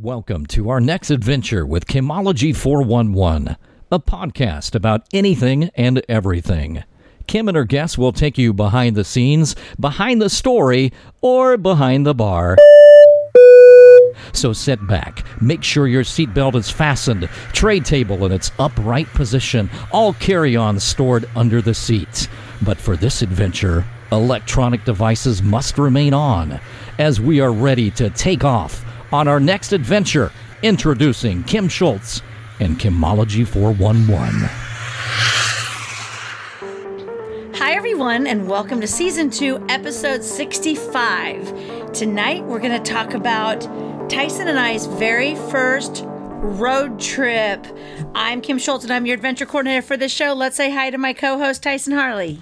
Welcome to our next adventure with Kimology 411, a podcast about anything and everything. Kim and her guests will take you behind the scenes, behind the story, or behind the bar. So sit back, make sure your seatbelt is fastened, tray table in its upright position, all carry on stored under the seats. But for this adventure, electronic devices must remain on as we are ready to take off on our next adventure. Introducing Kim Schultz and Kimology 411. Hi, everyone, and welcome to season two, episode 65. Tonight, we're going to talk about Tyson and I's very first road trip. I'm Kim Schultz, and I'm your adventure coordinator for this show. Let's say hi to my co host, Tyson Harley.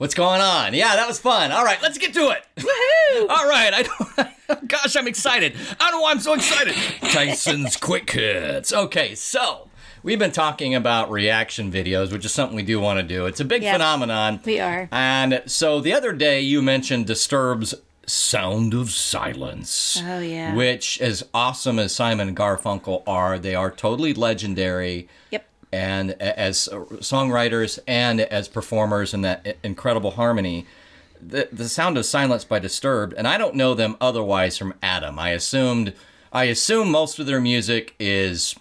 What's going on? Yeah, that was fun. All right, let's get to it. Woohoo! All right, I don't, gosh, I'm excited. I don't know why I'm so excited. Tyson's quick hits. Okay, so we've been talking about reaction videos, which is something we do want to do. It's a big Yep. phenomenon. We are. And so the other day you mentioned Disturbed's Sound of Silence. Oh, yeah. Which, as awesome as Simon and Garfunkel are, they are totally legendary Yep. And as songwriters and as performers in that incredible harmony. The, the sound of silence by Disturbed, and I don't know them otherwise from Adam. I assumed, I assume most of their music is,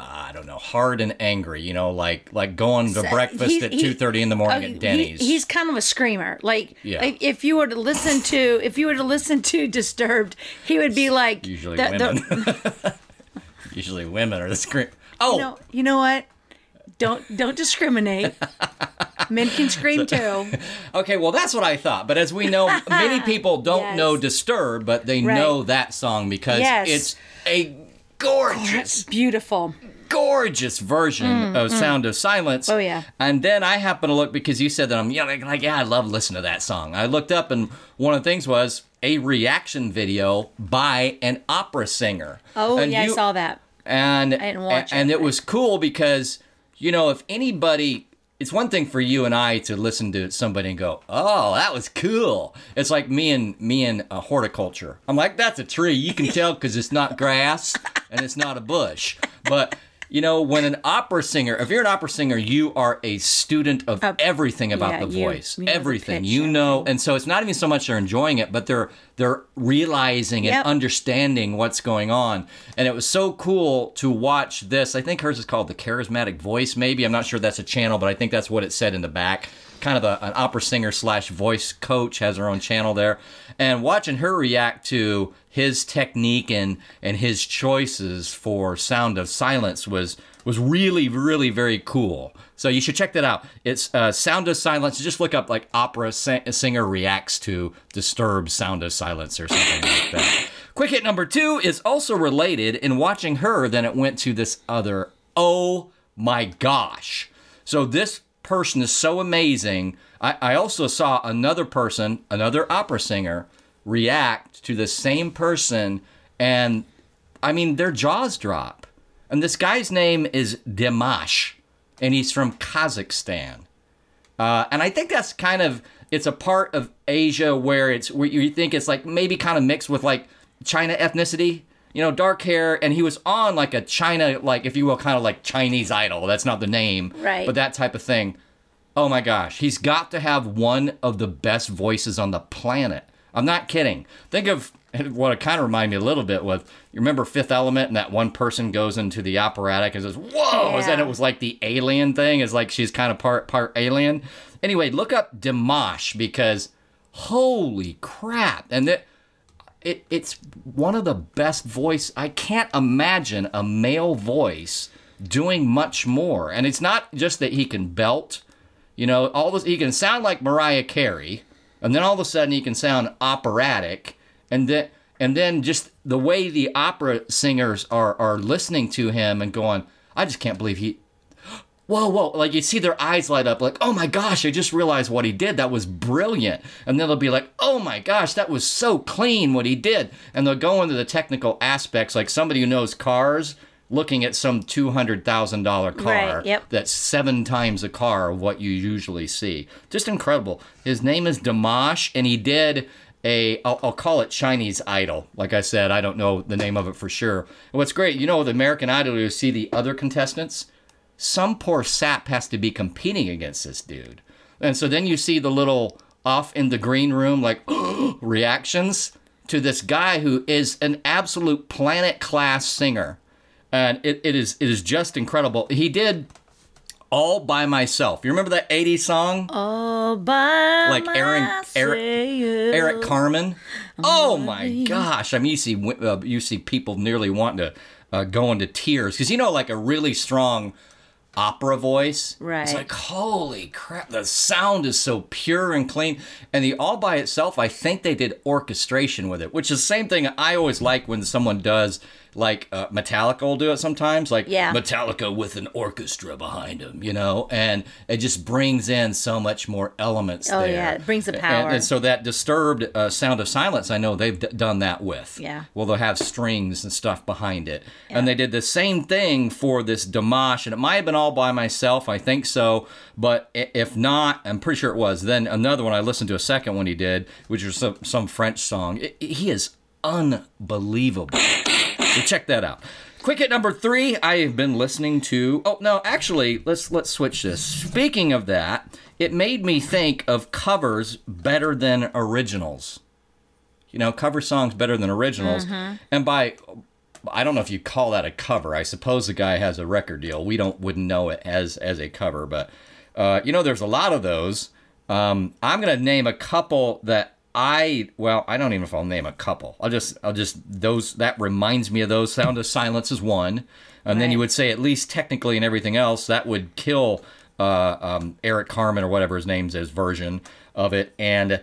I don't know, hard and angry. You know, like like going to breakfast He's- at two thirty in the morning Oh, at he- Denny's. he's kind of a screamer. Like, Yeah. like, if you were to listen to, if you were to listen to Disturbed, he would be like, usually the- the- women. usually women are the scream. Oh, No, you know what? Don't don't discriminate. Men can scream too. Okay, well, that's what I thought. But as we know, many people don't Yes. know Disturbed, but they Right. know that song because Yes. it's a gorgeous, Beautiful. gorgeous version of Sound of Silence. Mm, Oh, yeah. And then I happened to look because you said that I'm yeah, like, like, yeah, I love listening to that song. I looked up and one of the things was a reaction video by an opera singer. Oh And yeah, you- I saw that. and didn't watch and it, it but- was cool because you know if anybody it's one thing for you and I to listen to somebody and go, "Oh, that was cool." It's like me and me and uh, horticulture. I'm like, "That's a tree. You can tell because it's not grass and it's not a bush." But you know, when an opera singer, if you're an opera singer, you are a student of everything about yeah, the you- voice, you the everything. pitch You know, and so it's not even so much they're enjoying it, but they're they're realizing and understanding what's going on. And it was so cool to watch this. I think hers is called the Charismatic Voice. Maybe I'm not sure that's a channel, but I think that's what it said in the back. Kind of a, an opera singer slash voice coach has her own channel there, and watching her react to his technique and and his choices for Sound of Silence was was really really very cool. So you should check that out. It's uh, Sound of Silence. Just look up like opera singer reacts to Disturbed Sound of Silence or something like that. Quick hit number two is also related in watching her. Then it went to this other. Oh my gosh! So this person is so amazing. I, I also saw another person, another opera singer, react to the same person, and I mean their jaws drop. And this guy's name is Dimash, and he's from Kazakhstan. Uh, and I think that's kind of it's a part of Asia where it's where you think it's like maybe kind of mixed with like China ethnicity, you know, dark hair, and he was on like a China like if you will kind of like Chinese Idol. That's not the name, Right. But that type of thing. Oh my gosh, he's got to have one of the best voices on the planet. I'm not kidding. Think of what it kind of reminded me a little bit with you remember Fifth Element and that one person goes into the operatic and says, "Whoa!" and Yeah. it was like the alien thing. Is like she's kind of part part alien. Anyway, look up Dimash because holy crap! And that it, it's one of the best voice. I can't imagine a male voice doing much more. And it's not just that he can belt. You know, all this he can sound like Mariah Carey, and then all of a sudden he can sound operatic, and then and then just the way the opera singers are are listening to him and going, I just can't believe he whoa, whoa. Like you see their eyes light up, like, oh my gosh, I just realized what he did. That was brilliant. And then they'll be like, oh my gosh, that was so clean what he did. And they'll go into the technical aspects, like somebody who knows cars looking at some $200,000 car Right, yep. that's seven times a car of what you usually see. Just incredible. His name is Dimash, and he did a I'll, I'll call it Chinese Idol. Like I said, I don't know the name of it for sure. And what's great, you know, with American Idol, you see the other contestants. Some poor sap has to be competing against this dude, and so then you see the little off in the green room like reactions to this guy who is an absolute planet class singer, and it, it is it is just incredible. He did all by myself. You remember that 80s song? All by Like Aaron- Eric-. Eric Carmen. Oh my gosh! I mean, you see, uh, you see people nearly wanting to uh, go into tears because you know, like a really strong opera voice. Right. It's like holy crap! The sound is so pure and clean, and the all by itself. I think they did orchestration with it, which is the same thing I always like when someone does. Like uh, Metallica will do it sometimes, like Yeah. Metallica with an orchestra behind them, you know, and it just brings in so much more elements. Oh, there. yeah, it brings the And- power. and so that disturbed uh, sound of silence, I know they've d- done that with. Yeah. Well, they'll have strings and stuff behind it, and they did the same thing for this Dimash, and it might have been all by myself, I think so. But if not, I'm pretty sure it was. Then another one I listened to a second one he did, which was some, some French song. I- he is unbelievable. So check that out. Quick hit number three. I have been listening to. Oh no, actually, let's let's switch this. Speaking of that, it made me think of covers better than originals. You know, cover songs better than originals. And by I don't know if you call that a cover. I suppose the guy has a record deal. We don't wouldn't know it as as a cover, but uh, you know, there's a lot of those. Um, I'm gonna name a couple that I well, I don't even know if I'll name a couple. I'll just I'll just those that reminds me of those. Sound of Silence is one, and then you would say at least technically and everything else that would kill uh, um, Eric Carmen or whatever his name's his version of it, and.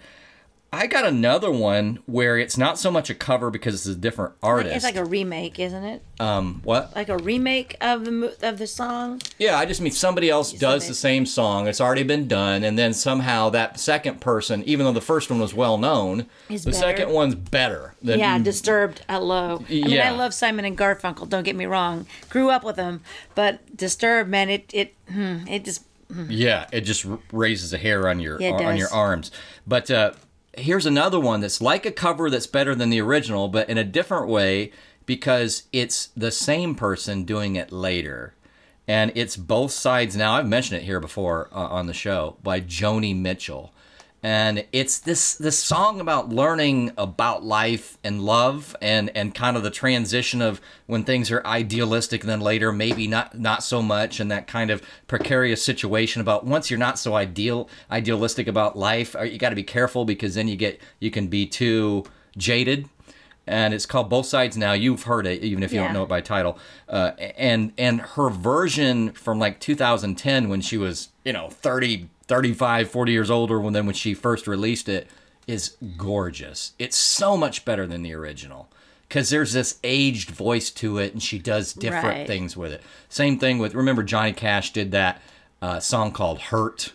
I got another one where it's not so much a cover because it's a different artist. It's like a remake, isn't it? um, what? Like a remake of the mo- of the song. Yeah, I just mean somebody else does the same song. It's already been done, and then somehow that second person, even though the first one was well known, Is the better. second one's better. Than, Yeah, Disturbed. Hello. I mean, Yeah. I love Simon and Garfunkel. Don't get me wrong. Grew up with them, but Disturbed, man, it it hmm, it just Yeah, it just raises a hair on your Yeah, on does. your arms. But uh, here's another one that's like a cover that's better than the original, but in a different way because it's the same person doing it later. And it's both sides now. I've mentioned it here before uh, on the show by Joni Mitchell. And it's this this song about learning about life and love and and kind of the transition of when things are idealistic and then later maybe not not so much and that kind of precarious situation about once you're not so ideal idealistic about life uh, you got to be careful because then you get you can be too jaded. And it's called both sides now. You've heard it even if you Yeah. don't know it by title. Uh, and and her version from like 2010 when she was you know 30 35 40 years older when then when she first released it is gorgeous. It's so much better than the original because there's this aged voice to it and she does different Right. things with it. Same thing with remember johnny cash did that uh, song called hurt?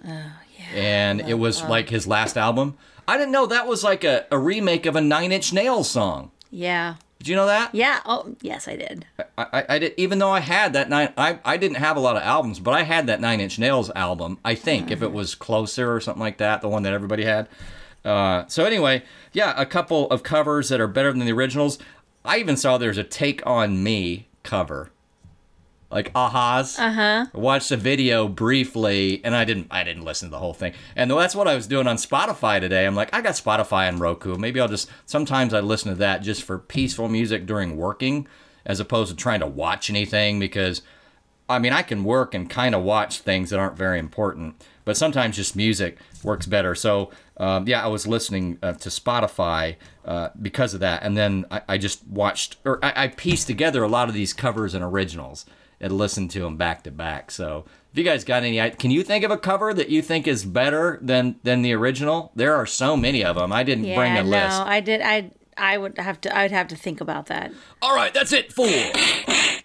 And it was like his last album. I didn't know that was like a, a remake of a nine inch nails song. Yeah did you know that yeah. Oh yes, I did. I, I, I did, even though I had that nine, I, I didn't have a lot of albums, but I had that Nine Inch Nails album. I think if it was closer or something like that, the one that everybody had. Uh, so anyway, yeah, a couple of covers that are better than the originals. I even saw there's a Take on Me cover, like a-ha's. Uh huh. Watched the video briefly, and I didn't I didn't listen to the whole thing. And that's what I was doing on Spotify today. I'm like, I got Spotify and Roku. Maybe I'll just sometimes I listen to that just for peaceful music during working, as opposed to trying to watch anything because. I mean, I can work and kind of watch things that aren't very important, but sometimes just music works better. So, um, yeah, I was listening uh, to Spotify uh, because of that, and then I, I just watched or I, I pieced together a lot of these covers and originals and listened to them back to back. So, if you guys got any, can you think of a cover that you think is better than than the original? There are so many of them. I didn't Yeah, bring a no, list. I did. I I would have to. I'd have to think about that. All right, that's it for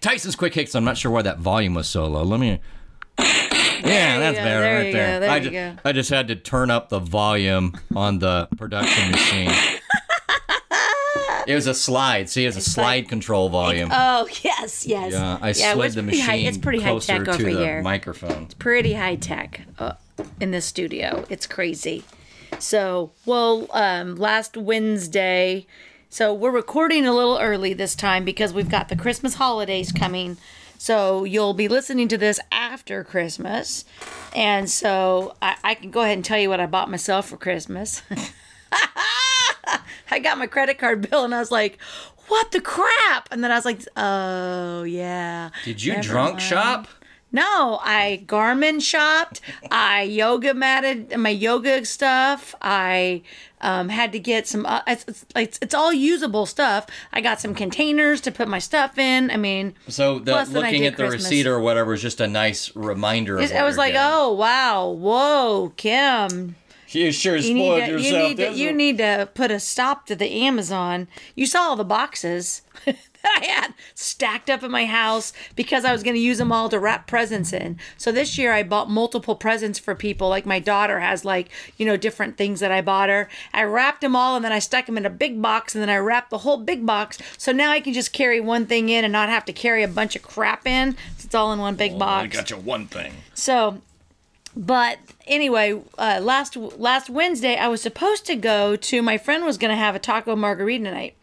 Tyson's quick hits. I'm not sure why that volume was so low. Let me. Yeah, that's go, better there right there. there I, you go. I just had to turn up the volume on the production machine. It was a slide. See, it's a slide control volume. Oh yes, yes. Yeah, I yeah, slid it's the pretty high- machine it's pretty high tech to over the here. microphone. It's pretty high tech uh, in this studio. It's crazy. So, well, um, last Wednesday, so we're recording a little early this time because we've got the Christmas holidays coming. So you'll be listening to this after Christmas. And so I, I can go ahead and tell you what I bought myself for Christmas. I got my credit card bill and I was like, what the crap? And then I was like, oh, yeah. Did you drunk mind. shop? No, I Garmin shopped. I yoga matted my yoga stuff. I um, had to get some. Uh, it's, it's it's it's all usable stuff. I got some containers to put my stuff in. I mean, So the, looking at the Christmas. receipt or whatever is just a nice reminder. I was like, oh wow, whoa, Kim, you sure you spoiled need to you yourself. need to you need to put a stop to the Amazon. You saw all the boxes. that I had stacked up in my house because I was going to use them all to wrap presents in. So this year I bought multiple presents for people. Like my daughter has like, you know, different things that I bought her. I wrapped them all and then I stuck them in a big box and then I wrapped the whole big box. So now I can just carry one thing in and not have to carry a bunch of crap in. It's all in one big I box. I got you one thing. So, but anyway, uh, last last Wednesday I was supposed to go to my friend was going to have a taco margarita night.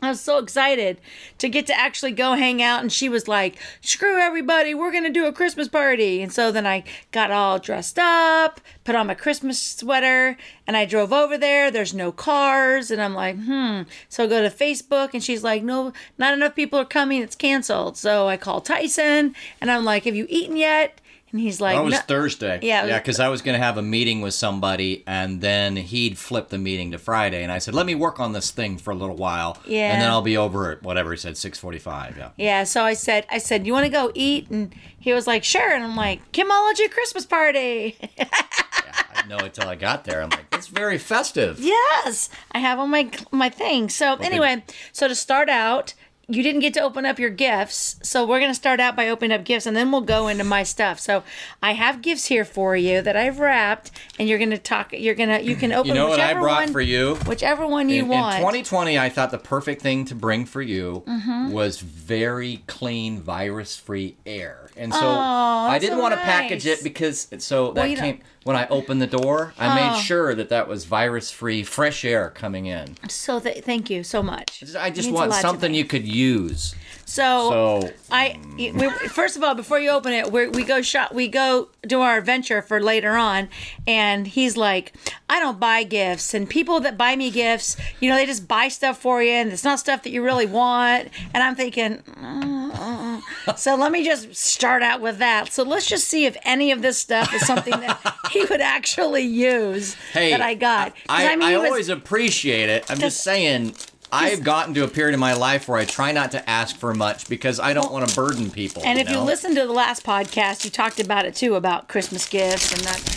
I was so excited to get to actually go hang out, and she was like, "Screw everybody, we're gonna do a Christmas party." And so then I got all dressed up, put on my Christmas sweater, and I drove over there. There's no cars, and I'm like, "Hmm." So I go to Facebook, and she's like, "No, not enough people are coming. It's canceled." So I call Tyson, and I'm like, "Have you eaten yet?" And he's like, That was "No." Thursday. Yeah, was- yeah, because I was going to have a meeting with somebody, and then he'd flip the meeting to Friday, and I said, "Let me work on this thing for a little while, Yeah. and then I'll be over at whatever he said, six forty-five. Yeah, Yeah, so I said, I said, you want to go eat? And he was like, sure. And I'm like, Kimology Christmas party. I didn't know until I got there. I'm like, it's very festive. yes, I have on my my thing. So anyway, so to start out, you didn't get to open up your gifts, so we're gonna start out by opening up gifts, and then we'll go into my stuff. So I have gifts here for you that I've wrapped, and you're gonna talk. You're gonna you can open. You know what I brought one, for you? Whichever one you in, want. in 2020, I thought the perfect thing to bring for you Mm-hmm. was very clean, virus-free air, and so Aw, I didn't so want to package it because so that don't- came when I opened the door. I made Oh. sure that that was virus-free, fresh air coming in. so th- thank you so much. I just want something you could use. So, So I we, first of all, before you open it, we we go shop, we go do our adventure for later on, and he's like, I don't buy gifts, and people that buy me gifts, you know, they just buy stuff for you, and it's not stuff that you really want. And I'm thinking, mm, mm, mm. so let me just start out with that. So let's just see if any of this stuff is something that he would actually use hey, that I got. I, I, he was- always appreciate it. I'm Just- saying. I've gotten to a period in my life where I try not to ask for much because I don't want to burden people. And if you know? listen to the last podcast, you talked about it too about Christmas gifts and that.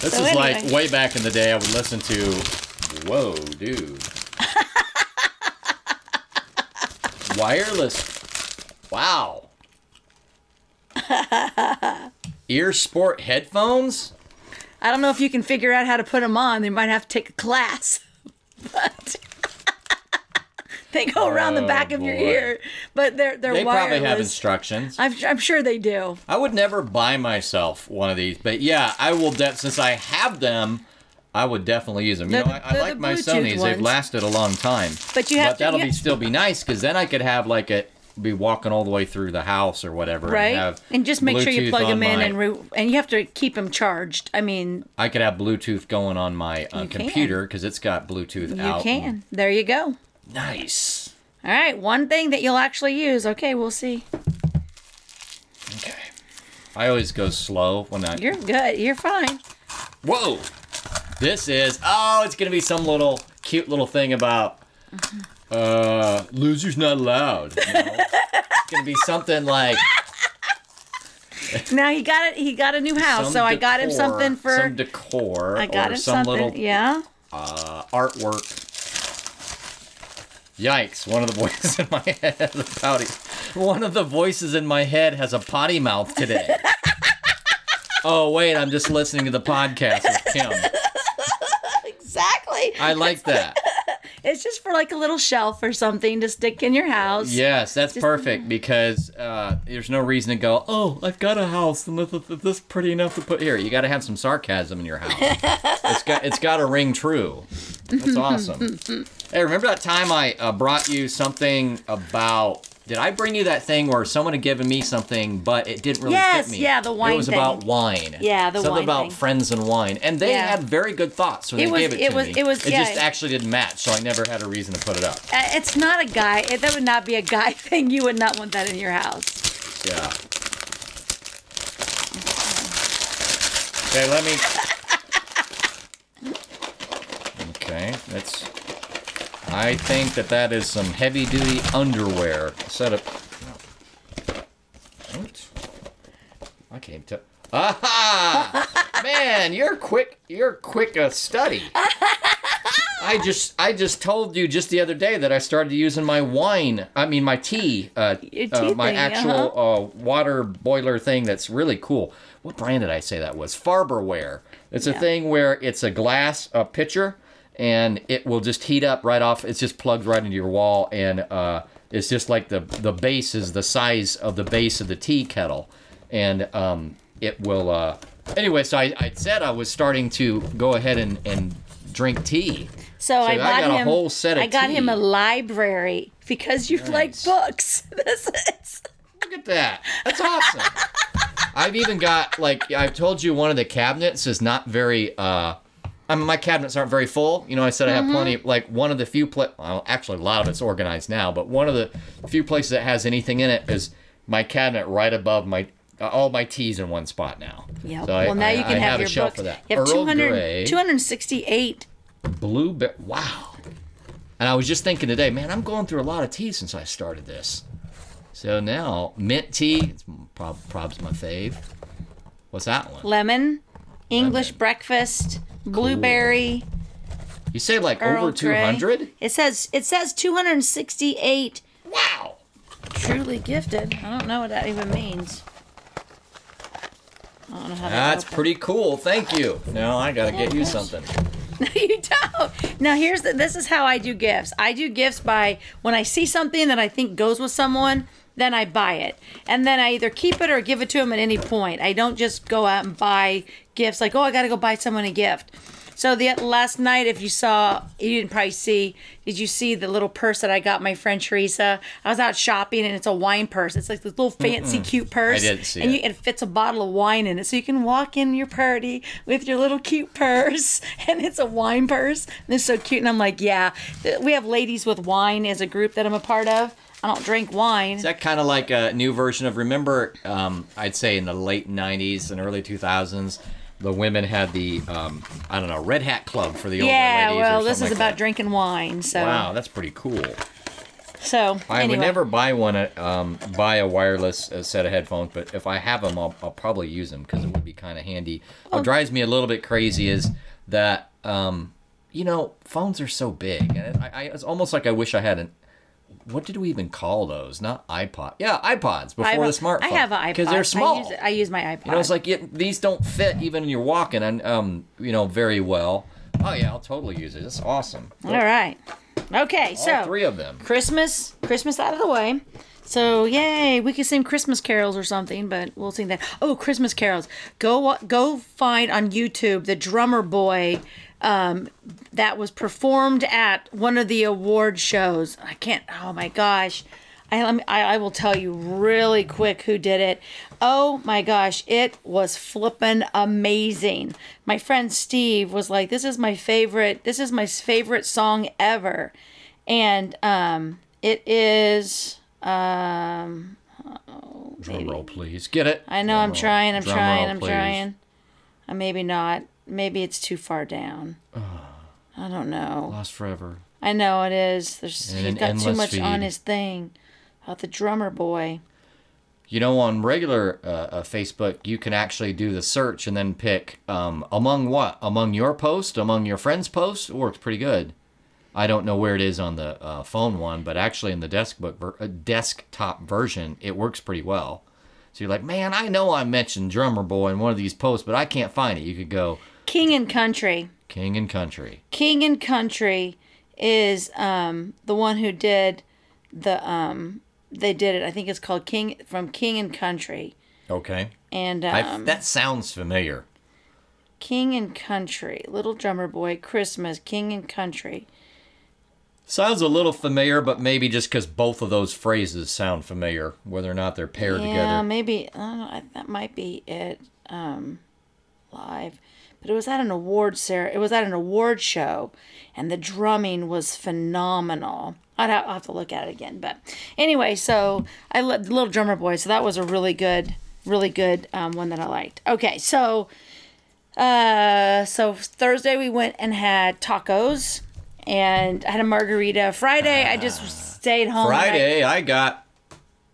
This So is like way back in the day. I would listen to, whoa, dude, wireless. Wow. Ear Sport headphones. I don't know if you can figure out how to put them on. They might have to take a class. But they go around the Oh, back of your ear. But they're they're They wireless. probably have instructions. I'm, I'm sure they do. I would never buy myself one of these, but yeah, I will. De- since I have them, I would definitely use them. You know, the- I, I like my Bluetooth Sony's. They've lasted a long time. But you have but to- that'll you be still be nice because then I could have like a be walking all the way through the house or whatever. Right? And, have And just make sure you plug them in my- and re- and you have to keep them charged. I mean, I could have Bluetooth going on my uh, computer because it's got Bluetooth you out. can. There you go. Nice. All right, one thing that you'll actually use. Okay, we'll see. Okay. I always go slow when I. You're good. You're fine. Whoa! This is oh, it's gonna be some little cute little thing about uh losers not allowed. you know? it's gonna be something like Now he got it. He got a new house, some so I got him something for. some decor I got or him some something. little yeah. uh, artwork. Yikes! One of the voices in my head has a potty. One of the voices in my head has a potty mouth today. oh wait, I'm just listening to the podcast with Kim. Exactly. I like that. It's just for like a little shelf or something to stick in your house. Yes, that's perfect because uh, there's no reason to go. Oh, I've got a house and this pretty enough to put here. You got to have some sarcasm in your house. it's got it's got to ring true. That's awesome. hey, remember that time I uh, brought you something about? Did I bring you that thing where someone had given me something, but it didn't really Yes, fit me? Yes, yeah, the wine It was thing. about wine. Yeah, the something wine about thing. friends and wine, and they Yeah. had very good thoughts when It they was- gave it, it to was- me. it was- It yeah. just actually didn't match, so I never had a reason to put it up. Uh, It's not a guy. It, that would not be a guy thing. You would not want that in your house. Yeah. Okay, let me. Okay, that's. I think that that is some heavy duty underwear. Set up. Oops. I can't tell. Aha! Man, you're quick. You're quick a study. I just I just told you just the other day that I started using my wine. I mean my tea. Uh, Your uh, my thing, actual uh-huh. uh, water boiler thing. That's really cool. What brand did I say that was? Farberware. It's a thing where it's a glass uh, pitcher and it will just heat up right off. It's just plugged right into your wall and uh, it's just like the the base is the size of the base of the tea kettle and um, it will. Uh, anyway, so I, I said I was starting to go ahead and, and drink tea. So, I I bought got a him. whole set of I got him a library because you like books. This is. Look at that. That's awesome. I've even got like I've told you one of the cabinets is not very uh I mean my cabinets aren't very full. You know, I said I have plenty like one of the few pla- well, actually a lot of it's organized now, but one of the few places that has anything in it is my cabinet right above my uh, all my teas in one spot now. Yeah. So I- well, now I- you can I have, a your shelf books. for that. You have Earl 200, Grey, 268. blueberry. Wow. And I was just thinking today, man, I'm going through a lot of tea since I started this. So now mint tea, it's prob- prob's my fave. What's that one? Lemon, English breakfast, blueberry, You say like Earl over 200? It says it says 268 Wow. truly gifted. I don't know what that even means. I don't know how That's that pretty cool. Thank you. Now I gotta get you oh, something. No, you don't. Now here's the, this is how I do gifts. I do gifts by when I see something that I think goes with someone, then I buy it, and then I either keep it or give it to them at any point. I don't just go out and buy gifts like, oh, I got to go buy someone a gift. So the last night, if you saw, you didn't probably see. Did you see the little purse that I got my friend Teresa? I was out shopping and it's a wine purse. It's like this little fancy, cute purse. I did see and it. You, it fits a bottle of wine in it, so you can walk in your party with your little cute purse, and it's a wine purse. And it's so cute. And I'm like, yeah, we have ladies with wine as a group that I'm a part of. I don't drink wine. Is that kind of like a new version of remember? Um, I'd say in the late '90s and early 2000s, the women had the um, I don't know Red Hat Club for the older yeah, ladies. or well, this is like about that. drinking wine. So, Wow, that's pretty cool. so I anyway. would never buy one, um, buy a wireless uh, set of headphones, but if I have them, I'll, I'll probably use them because it would be kind of handy. Oh. What drives me a little bit crazy is that, um, you know, phones are so big, and I, I, it's almost like I wish I had an. What did we even call those? Not iPod. Yeah, iPods before I the smartphone. I have an iPod. because they're small. I use, I use my iPod. You know, it's like these don't fit even when you're walking, and um, you know, very well. Oh yeah, I'll totally use it. It's awesome. all right. Okay, All so three of them. Christmas, Christmas out of the way. So yay, we could sing Christmas carols or something, but we'll sing that. Oh, Christmas carols! Go go find on YouTube the Drummer Boy um, that was performed at one of the award shows. I can't. Oh my gosh. I, let me- I, I will tell you really quick who did it. Oh my gosh, it was flippin' amazing. My friend Steve was like, "This is my favorite. This is my favorite song ever," and um, it is. Um, Drum roll, please. Get it? I know Drum I'm roll. trying. I'm Drum trying. roll, I'm please. trying. Uh, maybe not. Maybe it's too far down. I don't know. Lost forever. I know it is. There's And he's got too much on his thing. About the drummer boy. You know, on regular uh, uh, Facebook, you can actually do the search and then pick um, among what? Among your post, among your friends' posts. It works pretty good. I don't know where it is on the uh, phone one, but actually in the desktop ver- uh, desktop version, it works pretty well. So you're like, man, I know I mentioned Drummer Boy in one of these posts, but I can't find it. You could go King and Country. King and Country. King and Country is um, the one who did the um, they did it. I think it's called King from King and Country, Okay. and I, um, that sounds familiar. King and Country, Little Drummer Boy, Christmas, King and Country. Sounds a little familiar, but maybe just because both of those phrases sound familiar, whether or not they're paired Yeah, together. maybe I don't know, I- that might be it. Um, live, but it was at an award ser- It was at an award show, and the drumming was phenomenal. I'd have, I'll have to look at it again, but anyway, so I let Little Drummer Boy. So that was a really good, really good um, one that I liked. Okay, so uh, so Thursday we went and had tacos, and I had a margarita. Friday I just stayed home. and I- Friday, I got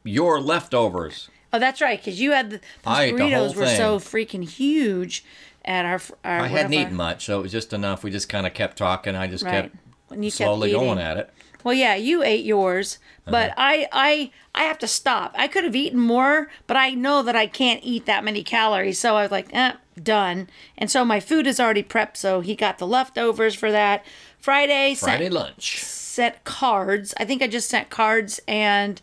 your leftovers. Oh, that's right, because you had the I ate the whole burritos were so freaking huge at our. our I hadn't our- eaten much, so it was just enough. We just kind of kept talking. I just Right. kept you kept slowly going at it. Well, yeah, you ate yours, but Uh-huh. I, I, I have to stop. I could have eaten more, but I know that I can't eat that many calories, so I was like, eh, done. And so my food is already prepped, so he got the leftovers for that. Friday, Friday sent, lunch. sent cards. I think I just sent cards and.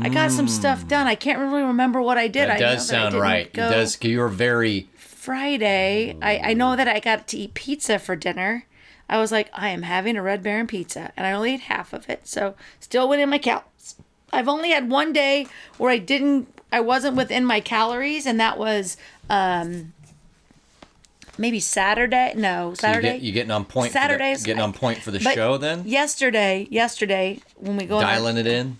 I got some stuff done. I can't really remember what I did. Mm. That I know does sound right. It does. You're very. Friday, I, I know that I got to eat pizza for dinner. I was like, I am having a Red Baron pizza, and I only ate half of it, so still within my calories. I've only had one day where I didn't, I wasn't within my calories, and that was um, maybe Saturday. No, You Saturday. get, you getting on point. Saturdays, the, getting on point for the show then. Yesterday, yesterday when we go on our- Dialing it in.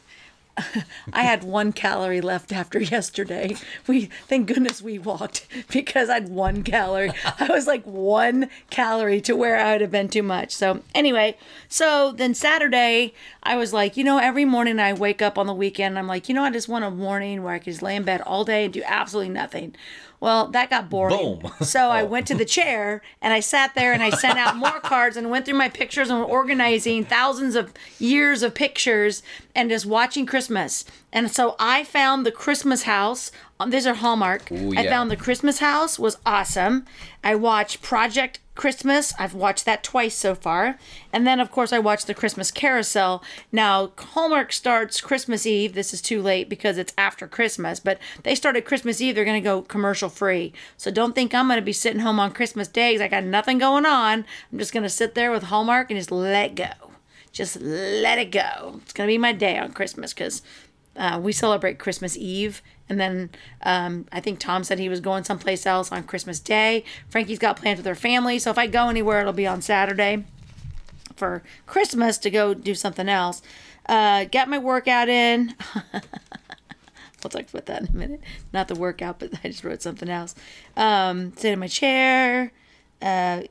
I had one calorie left after yesterday. We thank goodness we walked because I had one calorie. I was like one calorie to where I would have been too much. So anyway, so then Saturday I was like, you know, every morning I wake up on the weekend, I'm like, you know, I just want a morning where I can just lay in bed all day and do absolutely nothing. Well, that got boring. Boom. So I oh. went to the chair and I sat there and I sent out more cards and went through my pictures and organizing thousands of years of pictures and just watching Christmas. And so I found the Christmas house. Um, these are Hallmark. Ooh, I yeah. found the Christmas house was awesome. I watched Project Christmas. I've watched that twice so far. And then, of course, I watched the Christmas Carousel. Now, Hallmark starts Christmas Eve. This is too late because it's after Christmas, but they started Christmas Eve. They're going to go commercial free. So don't think I'm going to be sitting home on Christmas Day 'cause I got nothing going on. I'm just going to sit there with Hallmark and just let go. Just let it go. It's going to be my day on Christmas because uh, we celebrate Christmas Eve, and then um, I think Tom said he was going someplace else on Christmas Day. Frankie's got plans with her family, so if I go anywhere, it'll be on Saturday for Christmas to go do something else. Uh, my workout in. we'll talk about that in a minute. Not the workout, but I just wrote something else. Um, sit in my chair. Uh,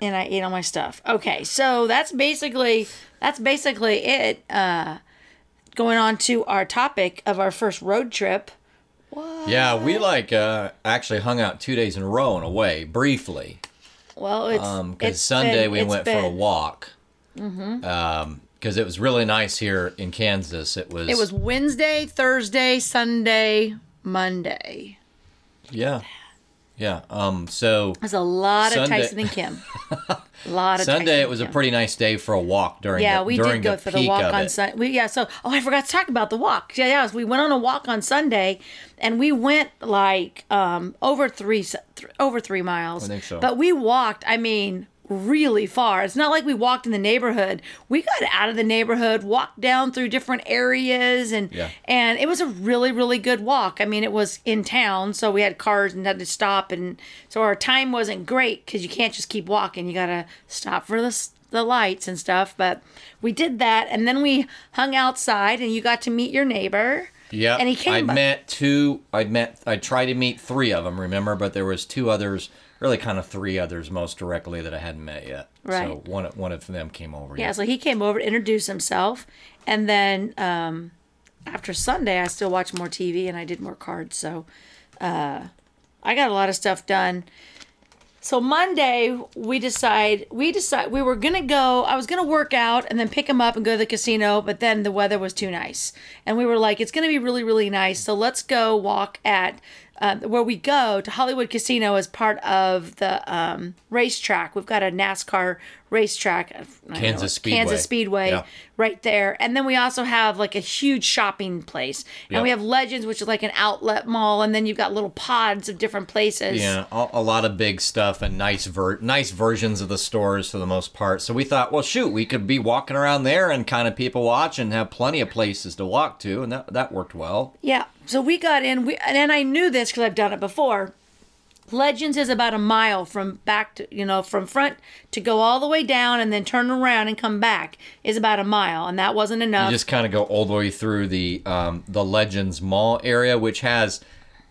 and I ate all my stuff. Okay, so that's basically that's basically it. Uh, going on to our topic of our first road trip. Yeah, we like uh, actually hung out two days in a row in a way, briefly. Well, it's Um, because it's Sunday been- we went for a walk. Mm-hmm. Um, because it was really nice here in Kansas. It was. It was Wednesday, Thursday, Sunday, Monday. Yeah. Yeah. Um. So There's a lot of Tyson and Kim. A lot of Sunday Tyson it was a pretty nice day for a walk during. Yeah, the, we during did go the for the walk on. Sunday. We, yeah, so oh, I forgot to talk about the walk. Yeah, yeah, we went on a walk on Sunday, and we went like um, over three th- over three miles. I think so. But we walked. I mean, really far. It's not like we walked in the neighborhood. We got out of the neighborhood, walked down through different areas, and Yeah. and it was a really really good walk. I mean, it was in town, so we had cars and had to stop, and so our time wasn't great because you can't just keep walking. You gotta stop for the the lights and stuff. But we did that, and then we hung outside, and you got to meet your neighbor. Yeah, and he came. I by- met two. I met. I tried to meet three of them. Remember, but there was two others. Really, kind of three others most directly that I hadn't met yet. Right. So one one of them came over. Yeah, so he came over to introduce himself, and then um, after Sunday, I still watched more TV and I did more cards. So uh, I got a lot of stuff done. So Monday, we decide we decide we were gonna go. I was gonna work out and then pick him up and go to the casino, but then the weather was too nice, and we were like, it's gonna be really really nice. So let's go walk at uh, where we go to Hollywood Casino as part of the um, racetrack. We've got a NASCAR racetrack, I don't know, Kansas Speedway. Kansas Speedway, Yeah. right there. And then we also have like a huge shopping place, and Yep. we have Legends, which is like an outlet mall, and then you've got little pods of different places. Yeah, a, a lot of big stuff and nice ver- nice versions of the stores for the most part. So we thought, well, shoot, we could be walking around there and kind of people watch and have plenty of places to walk to, and that that worked well. Yeah. So we got in, we, and I knew this because I've done it before. Legends is about a mile from back to, you know, from front to go all the way down and then turn around and come back is about a mile. And that wasn't enough. You just kind of go all the way through the um, the Legends Mall area, which has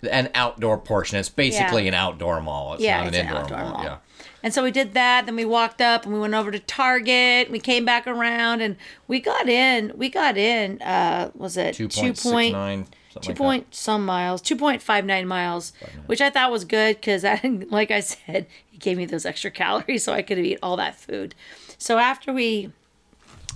an outdoor portion. It's basically Yeah. an outdoor mall. It's yeah, not it's an an indoor outdoor mall. mall. Yeah. And so we did that. Then we walked up and we went over to Target. We came back around and we got in. We got in. Uh, was it Two point six point two point some miles, two point five nine miles, which I thought was good because I, like I said, it gave me those extra calories so I could eat all that food. So after we,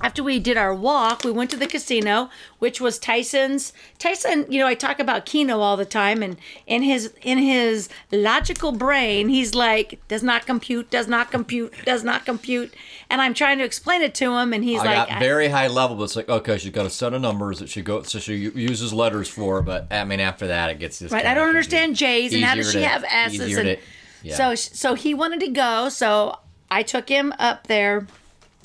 after we did our walk, we went to the casino, which was Tyson's. Tyson, you know, I talk about Keno all the time, and in his in his logical brain, he's like, does not compute, does not compute, does not compute, and I'm trying to explain it to him, and he's I like, got very high level, but it's like okay, she's got a set of numbers that she goes, so she uses letters for. But I mean, after that, it gets just Right. I don't understand J's and how does she to- have S's and to- yeah. so so he wanted to go, so I took him up there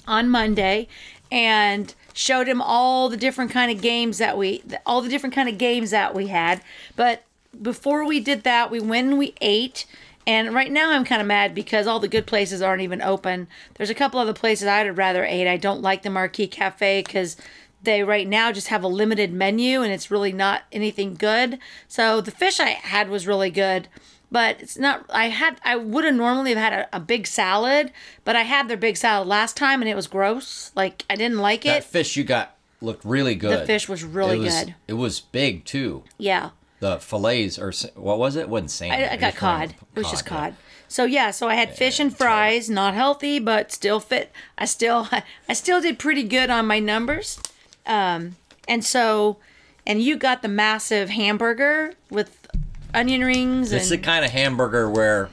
on Monday and showed him all the different kind of games that we all the different kind of games that we had. But before we did that, we went and we ate. And right now I'm kind of mad because all the good places aren't even open. There's a couple other places I'd rather ate I don't like the Marquee Cafe because they right now just have a limited menu and it's really not anything good. So the fish I had was really good, but it's not. I had I would have normally have had a, a big salad, but I had their big salad last time and it was gross. Like I didn't like it that fish you got looked really good. The fish was really It was- good. It was big too. Yeah. The fillets or what was it? It wasn't salmon. I, I got probably cod. It was just yeah. cod. So yeah, so I had fish and fries, not healthy, but still fit. I still I still did pretty good on my numbers. Um, and so, and you got the massive hamburger with onion rings It's the kind of hamburger where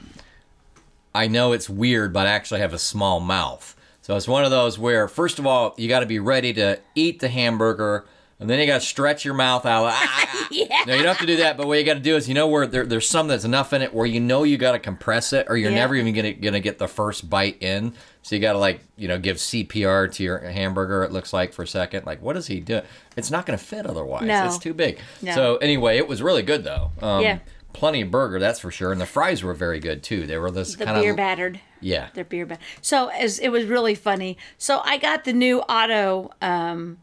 I know it's weird, but I actually have a small mouth. So it's one of those where, first of all, you got to be ready to eat the hamburger, and then you got to stretch your mouth out. Ah! yeah. No, you don't have to do that. But what you got to do is, you know, where there, there's some that's enough in it where you know you got to compress it, or you're Yeah. never even gonna gonna get the first bite in. So you got to like, you know, give CPR to your hamburger. It looks like for a second. Like, what is he doing? It's not gonna fit otherwise. No. It's too big. No. So anyway, it was really good though. Um, Yeah. Plenty of burger, that's for sure, and the fries were very good too. They were this the kind beer of battered. yeah. They're beer battered. So as it was really funny. So I got the new auto. Um,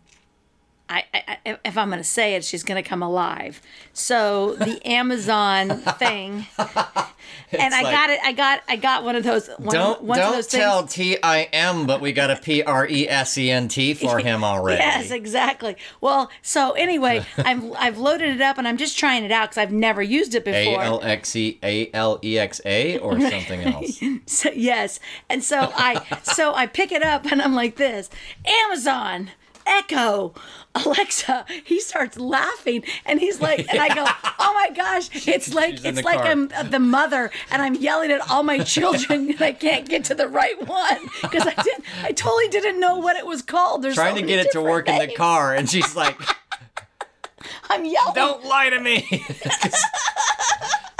I, I, if I'm going to say it, she's going to come alive. So the Amazon thing, and I like- got it. I got I got one of those. One, Don't one don't those tell. T I M, but we got a P R E S E N T for him already. Yes, exactly. Well, so anyway, I've I've loaded it up and I'm just trying it out because I've never used it before. L X E A L E X A or something else. So yes, and so I so I pick it up and I'm like this Amazon Echo Alexa. He starts laughing and he's like, and I go, oh my gosh, it's like it's like car. I'm the mother and I'm yelling at all my children and I can't get to the right one because I didn't, I totally didn't know what it was called. There's Trying so to get it to work in the car, and she's like, I'm yelling. "Don't lie to me."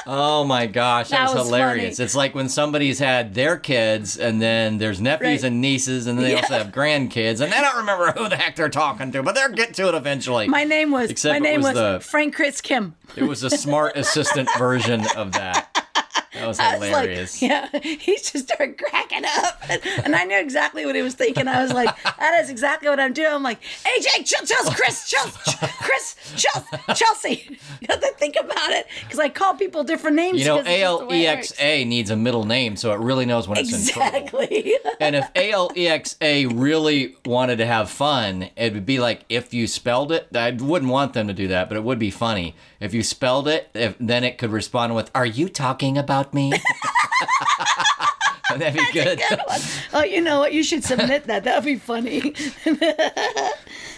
Oh my gosh, that, That was, was hilarious. funny. It's like when somebody's had their kids, and then there's nephews Right. and nieces, and then they Yeah. also have grandkids, and they don't remember who the heck they're talking to, but they'll get to it eventually. My name was Except my name was was, the- Frank Chris Kim. it was a smart assistant version of that. That was I was like, hilarious. yeah, he just started cracking up, and, and I knew exactly what he was thinking. I was like, that is exactly what I'm doing. I'm like, AJ, Ch- Chelsea, Chris, Chelsea, Chris, Chelsea, Chelsea. You have to think about it because I call people different names. You know, A L E X. A needs a middle name, so it really knows when it's in trouble. Exactly. And if A L E X A really wanted to have fun, it would be like if you spelled it. I wouldn't want them to do that, but it would be funny if you spelled it. If then it could respond with, "Are you talking about me?" That'd be good. oh, you know what? You should submit that. That would be funny.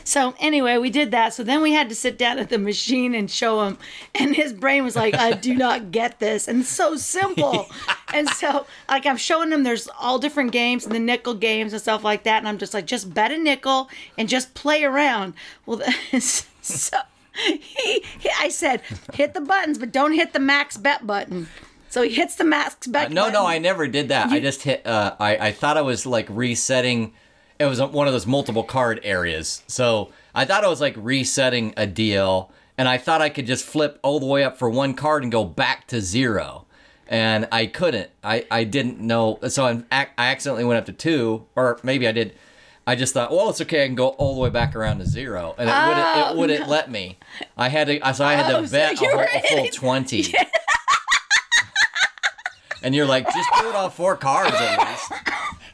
So anyway, we did that. So then we had to sit down at the machine and show him, and his brain was like, "I do not get this," and so simple. and so like I'm showing him, there's all different games and the nickel games and stuff like that, and I'm just like, just bet a nickel and just play around. Well, so he, he I said, hit the buttons, but don't hit the max bet button. So he hits the max bet. Uh, no, button. no, I never did that. I just hit. Uh, I I thought I was like resetting. It was one of those multiple card areas. So I thought I was like resetting a deal, and I thought I could just flip all the way up for one card and go back to zero. And I couldn't. I, I didn't know. So I, I accidentally went up to two, or maybe I did. I just thought, well, it's okay. I can go all the way back around to zero, and it wouldn't. Oh, It wouldn't let me. I had to. So I had Oh, to so bet a, whole, a full twenty. And you're like, just do it off four cards at least.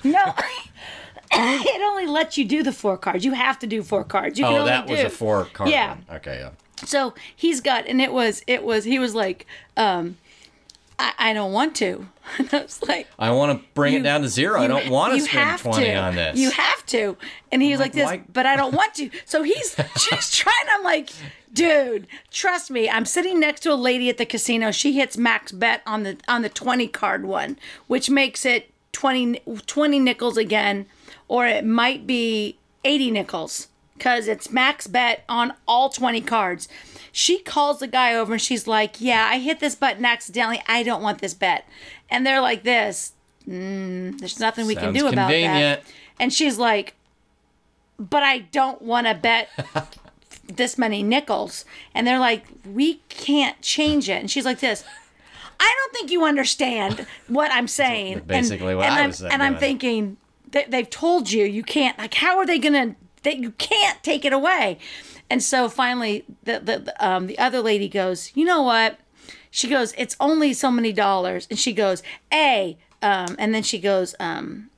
No. it only lets you do the four cards. You have to do four cards. You can Oh, that was a four card. Yeah. one. Okay. Yeah. So he's got, and it was, it was, he was like, um, I, I don't want to. And I was like, I want to bring it down to zero. I don't want to you spend have twenty to. on this. You have to. And he was like, like, this, why- but I don't want to. So he's she's trying. I'm like, dude, trust me. I'm sitting next to a lady at the casino. She hits max bet on the on the 20 card one, which makes it 20, 20 nickels again, or it might be 80 nickels because it's max bet on all 20 cards. She calls the guy over and she's like, Yeah, I hit this button accidentally. I don't want this bet. And they're like, This, mm, there's nothing we can Sounds do about that. And she's like, But I don't want to bet this many nickels. And they're like, We can't change it. And she's like, This. I don't think you understand what I'm saying. And- basically what and I I'm, was saying. And I'm thinking they, they've told you you can't. Like, how are they gonna? That you can't take it away. And so finally, the the um, the other lady goes, you know what? She goes, it's only so many dollars, and she goes, a, um, and then she goes, um,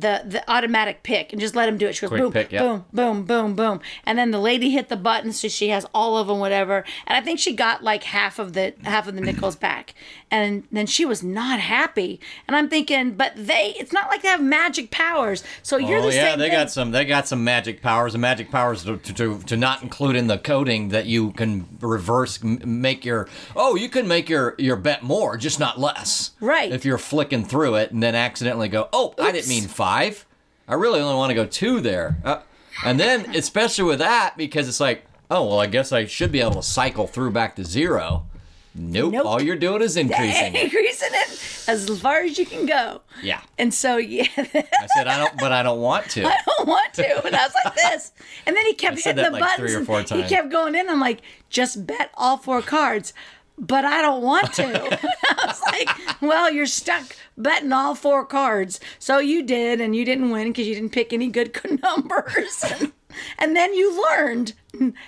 the the automatic pick and just let him do it. She goes Quick boom, pick, yeah. boom, boom, boom, boom, and then the lady hit the button, so she has all of them, whatever. And I think she got like half of the half of the nickels back, and then she was not happy. And I'm thinking, but they, it's not like they have magic powers. So you're Oh the yeah, same they thing. got some. They got some magic powers. The magic powers to, to, to, not include in the coding that you can reverse make your. Oh, you can make your your bet more, just not less. Right. If you're flicking through it and then accidentally go, oh, I didn't mean five. I really only want to go two there. Uh, and then especially with that because it's like, oh well, I guess I should be able to cycle through back to zero. Nope. Nope. All you're doing is increasing it. increasing it as far as you can go. Yeah. And so yeah, I said I don't, but I don't want to. I don't want to. And I was like this. And then he kept hitting the like buttons. three or four He kept going in. I'm like, just bet all four cards. But I don't want to. I was like, well, you're stuck betting all four cards. So you did, and you didn't win because you didn't pick any good numbers. and, and then you learned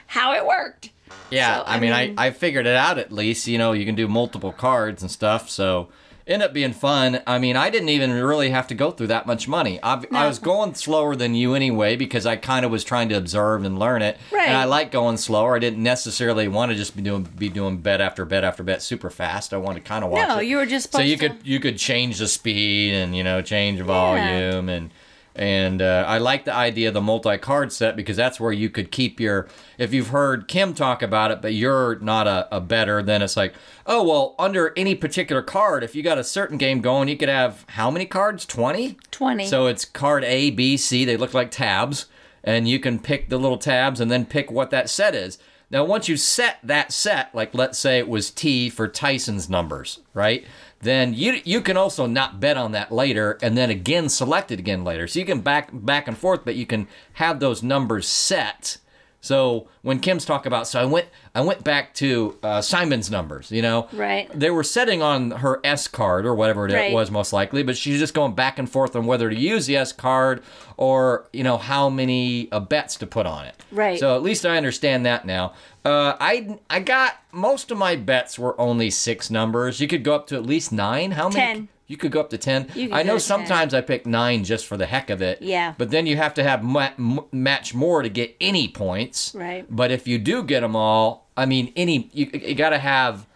how it worked. Yeah, So, I, I mean, mean- I, I figured it out at least. You know, you can do multiple cards and stuff, so end up being fun. I mean, I didn't even really have to go through that much money. I, I No. was going slower than you anyway because I kind of was trying to observe and learn it. Right. And I like going slower. I didn't necessarily want to just be doing be doing bet after bet after bet super fast. I wanted to kind of watch No, it. you were just so you supposed could you could change the speed and you know change the volume and and uh, I like the idea of the multi-card set because that's where you could keep your. If you've heard Kim talk about it, but you're not a, a better, then it's like, oh well, under any particular card, if you got a certain game going, you could have how many cards? Twenty. 20. So it's card A, B, C. They look like tabs, and you can pick the little tabs and then pick what that set is. Now, once you set that set, like let's say it was T for Tyson's numbers, right? Then you you can also not bet on that later, and then again select it again later. So you can back back and forth, but you can have those numbers set. So when Kim's talk about, so I went I went back to uh, Simon's numbers, you know, Right. They were setting on her S card or whatever it Right. was most likely, but she's just going back and forth on whether to use the S card or you know how many uh, bets to put on it. Right. So at least I understand that now. Uh, I I got most of my bets were only six numbers. You could go up to at least nine. How many? Ten. You could go up to ten. You could I go know to 10. sometimes I pick nine just for the heck of it. Yeah. But then you have to have ma- m- match more to get any points. Right. But if you do get them all, I mean, any you, you got to have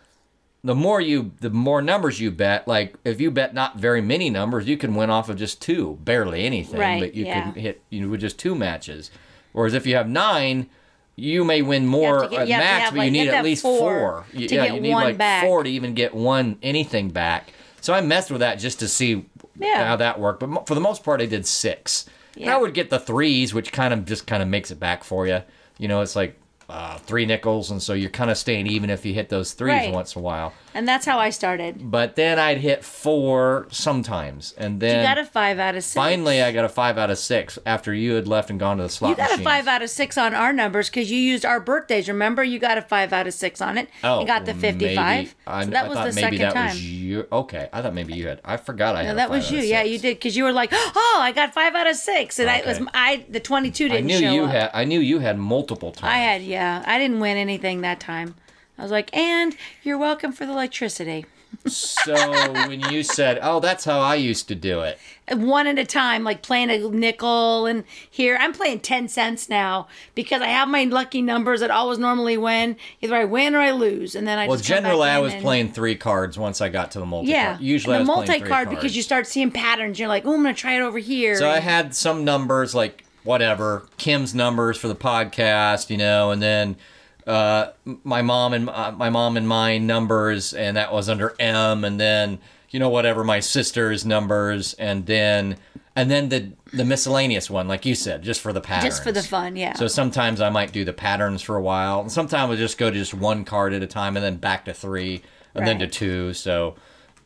the more you the more numbers you bet like if you bet not very many numbers you can win off of just two barely anything Right, but you yeah. can hit you know with just two matches Whereas if you have nine, you may win more get- at you max, have, but like- you you need at least four four. to yeah, you need like back. four to even get one anything back. So I messed with that just to see Yeah. how that worked. But for the most part, I did six. And I would get the threes, which kind of just kind of makes it back for you. You know, it's like uh, three nickels, and so you're kind of staying even if you hit those threes Right. once in a while. And that's how I started. But then I'd hit four sometimes, and then You got a five out of six. finally I got a five out of six after you had left and gone to the slot You got machines. a five out of six on our numbers because you used our birthdays. Remember, you got a five out of six on it. Oh, and got the fifty-five. I, so that I was the second that time. was you. Okay, I thought maybe you had. I forgot I no, had. that was you. Yeah, you did because you were like, "Oh, I got five out of six. and I was I the twenty-two didn't I knew you up. had. I knew you had multiple times. I had yeah. I didn't win anything that time. I was like, and you're welcome for the electricity. So when you said, "Oh, that's how I used to do it," one at a time, like playing a nickel. And here I'm playing 10 cents now because I have my lucky numbers that always normally win. Either I win or I lose. And then I well, generally I was and- playing three cards once I got to the multi. Yeah. Usually and the I was playing multi three card cards. because you start seeing patterns. You're like, oh, I'm going to try it over here. So I had some numbers like whatever Kim's numbers for the podcast, you know, and then uh, my mom and uh, my mom and mine numbers, and that was under M, and then you know whatever my sister's numbers, and then and then the the miscellaneous one, like you said, just for the patterns, just for the fun. Yeah. So sometimes I might do the patterns for a while, and sometimes I just go to just one card at a time, and then back to three, and then to two. So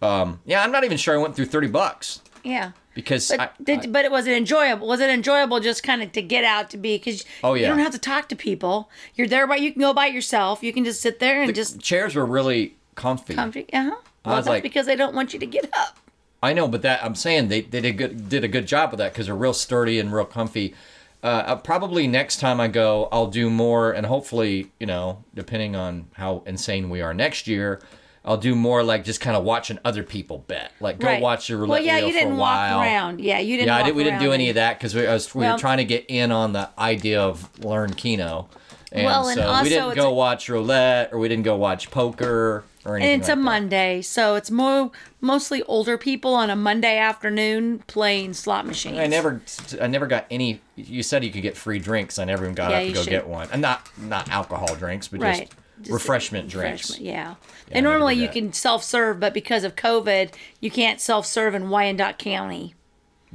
um, yeah, I'm not even sure I went through thirty bucks yeah. because But I, did, but it was it enjoyable? Was it enjoyable just kind of to get out to be because Oh, you don't have to talk to people. You're there but you can go by yourself. You can just sit there and just chairs were really comfy. comfy. Uh huh. Well, was that's like- because they don't want you to get up. I know, but that I'm saying they, they did good did a good job with that because they're real sturdy and real comfy. Uh, uh, probably next time I go, I'll do more, and hopefully, you know, depending on how insane we are next year, I'll do more like just kind of watching other people bet, like go right. watch the roulette Well, yeah, wheel you for didn't a walk while. around. Yeah, you didn't. Yeah, did, we didn't do any of that because we, I was- we Well- were trying to get in on the idea of learn Keno. And Well, and so also we didn't go a- watch roulette or we didn't go watch poker or anything. And it's like a that. Monday, so it's more mostly older people on a Monday afternoon playing slot machines. I never, I never got any. You said you could get free drinks. I never even got Yeah, up to go should. get one, and not not alcohol drinks, but right. just, Just refreshment drinks. refreshment, yeah. I and normally you can self serve, but because of COVID, you can't self serve in Wyandotte County.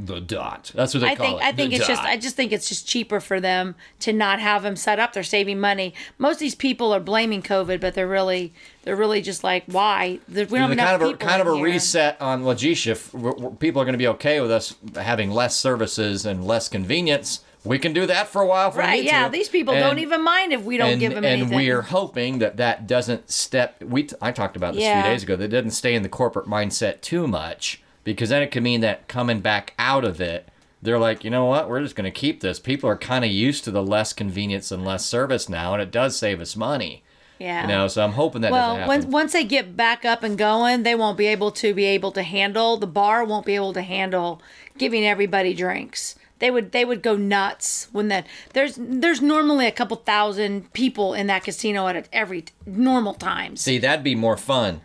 The Dotte. That's what they I call think it. I think the it's just. I just think it's just cheaper for them to not have them set up. They're saving money. Most of these people are blaming COVID, but they're really they're really just like why There- we don't have kind of a kind of a here. reset on well, geez, if w- w- people are going to be okay with us having less services and less convenience, we can do that for a while. We Right? Yeah, to. these people And- don't even mind if we don't and, give them and anything. And we're hoping that that doesn't step. We t- I talked about this a few days ago. That doesn't stay in the corporate mindset too much because then it could mean that coming back out of it, they're like, you know what, we're just going to keep this. People are kind of used to the less convenience and less service now, and it does save us money. yeah. You know, so I'm hoping that Well, doesn't once happen. once they get back up and going, they won't be able to be able to handle the bar won't be able to handle giving everybody drinks. They would they would go nuts when that there's there's normally a couple thousand people in that casino at every normal times. See, that'd be more fun.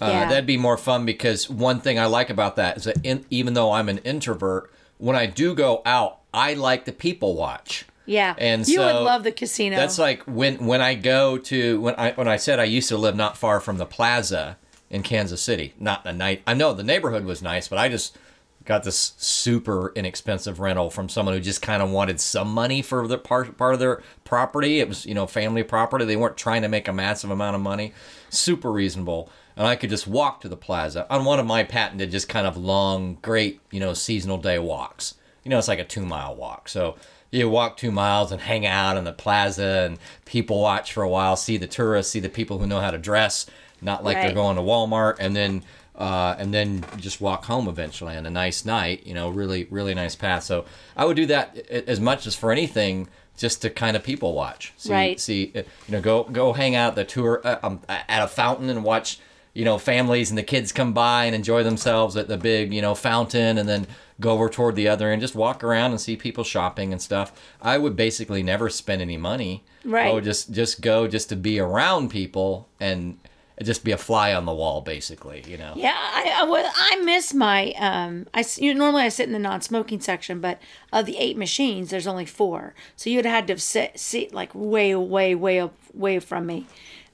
Uh, Yeah. That'd be more fun because one thing I like about that is that in, even though I'm an introvert, when I do go out, I like to people watch. yeah, And you would love the casino. That's like when when I go to when I when I said I used to live not far from the plaza in Kansas City. Not the night. I know the neighborhood was nice, but I just got this super inexpensive rental from someone who just kind of wanted some money for the part part of their property. It was you know family property. They weren't trying to make a massive amount of money. Super reasonable. And I could just walk to the plaza on one of my patented, just kind of long, great, you know, seasonal day walks. You know, it's like a two mile walk. So you walk two miles and hang out in the plaza and people watch for a while, see the tourists, see the people who know how to dress, not like they're going to Walmart, and then uh, and then just walk home eventually on a nice night. You know, really really nice path. So I would do that as much as for anything, just to kind of people watch. See, Right. See, uh, you know, go go hang out at the tour uh, um, at a fountain and watch. You know, families and the kids come by and enjoy themselves at the big, you know, fountain, and then go over toward the other and just walk around and see people shopping and stuff. I would basically never spend any money. Right. I would just just go just to be around people and just be a fly on the wall, basically. You know. Yeah, I, well, I miss my. Um, I you know, normally I sit in the non-smoking section, but of the eight machines, there's only four, so you'd had to sit sit like way, way, way way from me,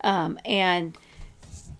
um, and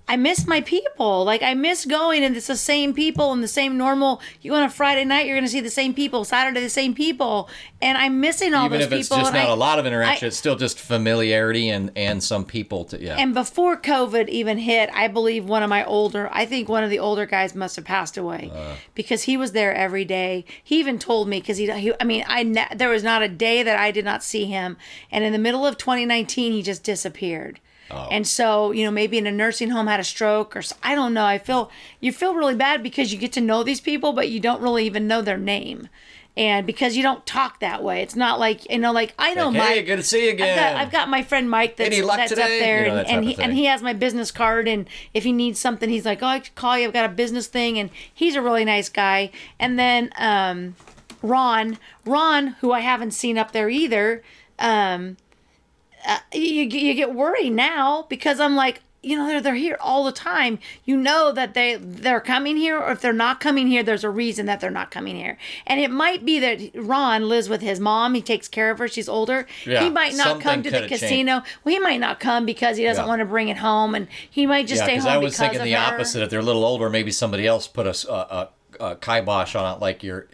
I miss my people. Like I miss going and it's the same people and the same normal. You go on a Friday night, you're going to see the same people. Saturday, the same people, and I'm missing all Even those if it's people. just not I- a lot of interaction, I- it's still just familiarity and and some people to yeah. And before COVID even hit, I believe one of my older, I think one of the older guys must have passed away Uh. because he was there every day. He even told me because he, he, I mean, I ne- there was not a day that I did not see him. And in the middle of 2019, he just disappeared. Oh. And so, you know, maybe in a nursing home had a stroke or I don't know. I feel you feel really bad because you get to know these people, but you don't really even know their name. And because you don't talk that way, it's not like you know, like I know Like, Mike. hey, good to see you again. I've got, I've got my friend Mike that's, that's up there, You know, and, and he and he has my business card. And if he needs something, he's like, "Oh, I could call you. I've got a business thing." And he's a really nice guy. And then um, Ron, Ron, who I haven't seen up there either. Um, uh, you you get worried now because I'm like, you know, they're they're here all the time. You know that they they're coming here, or if they're not coming here, there's a reason that they're not coming here. And it might be that Ron lives with his mom. He takes care of her. She's older. Yeah, he might not come to the changed. casino. Well, he might not come because he doesn't Yeah. want to bring it home, and he might just yeah, stay because home I was because thinking the her. opposite. If they're a little older, maybe somebody else put a a kibosh on it, like your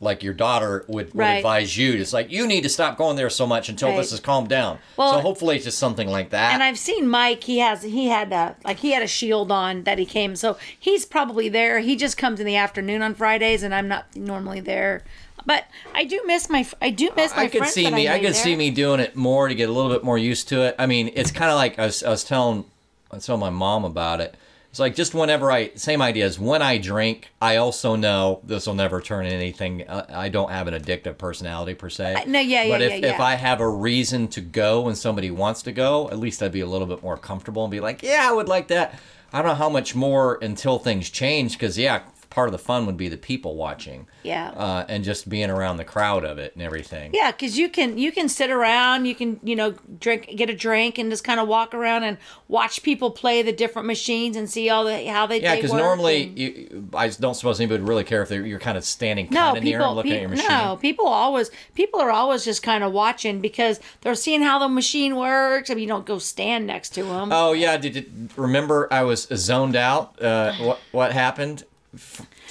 like your daughter would, would Right. advise you. It's like you need to stop going there so much until this Right. is calmed down. Well- so hopefully it's just something like that. And I've seen Mike. He has he had a like he had a shield on that he came. So he's probably there. He just comes in the afternoon on Fridays, and I'm not normally there. But I do miss my I do miss my I could see me. I, I, could see me doing it more to get a little bit more used to it. I mean, it's kind of like I was, I was telling, I was telling my mom about it. It's like just whenever I same idea as when I drink, I also know this will never turn into anything. uh, I don't have an addictive personality per se. no, yeah, yeah, But if, yeah, if yeah. I have a reason to go and somebody wants to go, at least I'd be a little bit more comfortable and be like, yeah, I would like that. I don't know how much more until things change because yeah, part of the fun would be the people watching. Yeah. Uh, and just being around the crowd of it and everything. Yeah, because you can you can sit around, you can you know drink, get a drink, and just kind of walk around and watch people play the different machines and see all the how they Yeah, because normally and- you, I don't suppose anybody would really care if you're kind of standing no kind of near people and looking pe- at your machine. no people always people are always just kind of watching because they're seeing how the machine works. I mean, you don't go stand next to them. Oh yeah, did you remember I was zoned out? Uh, what what happened?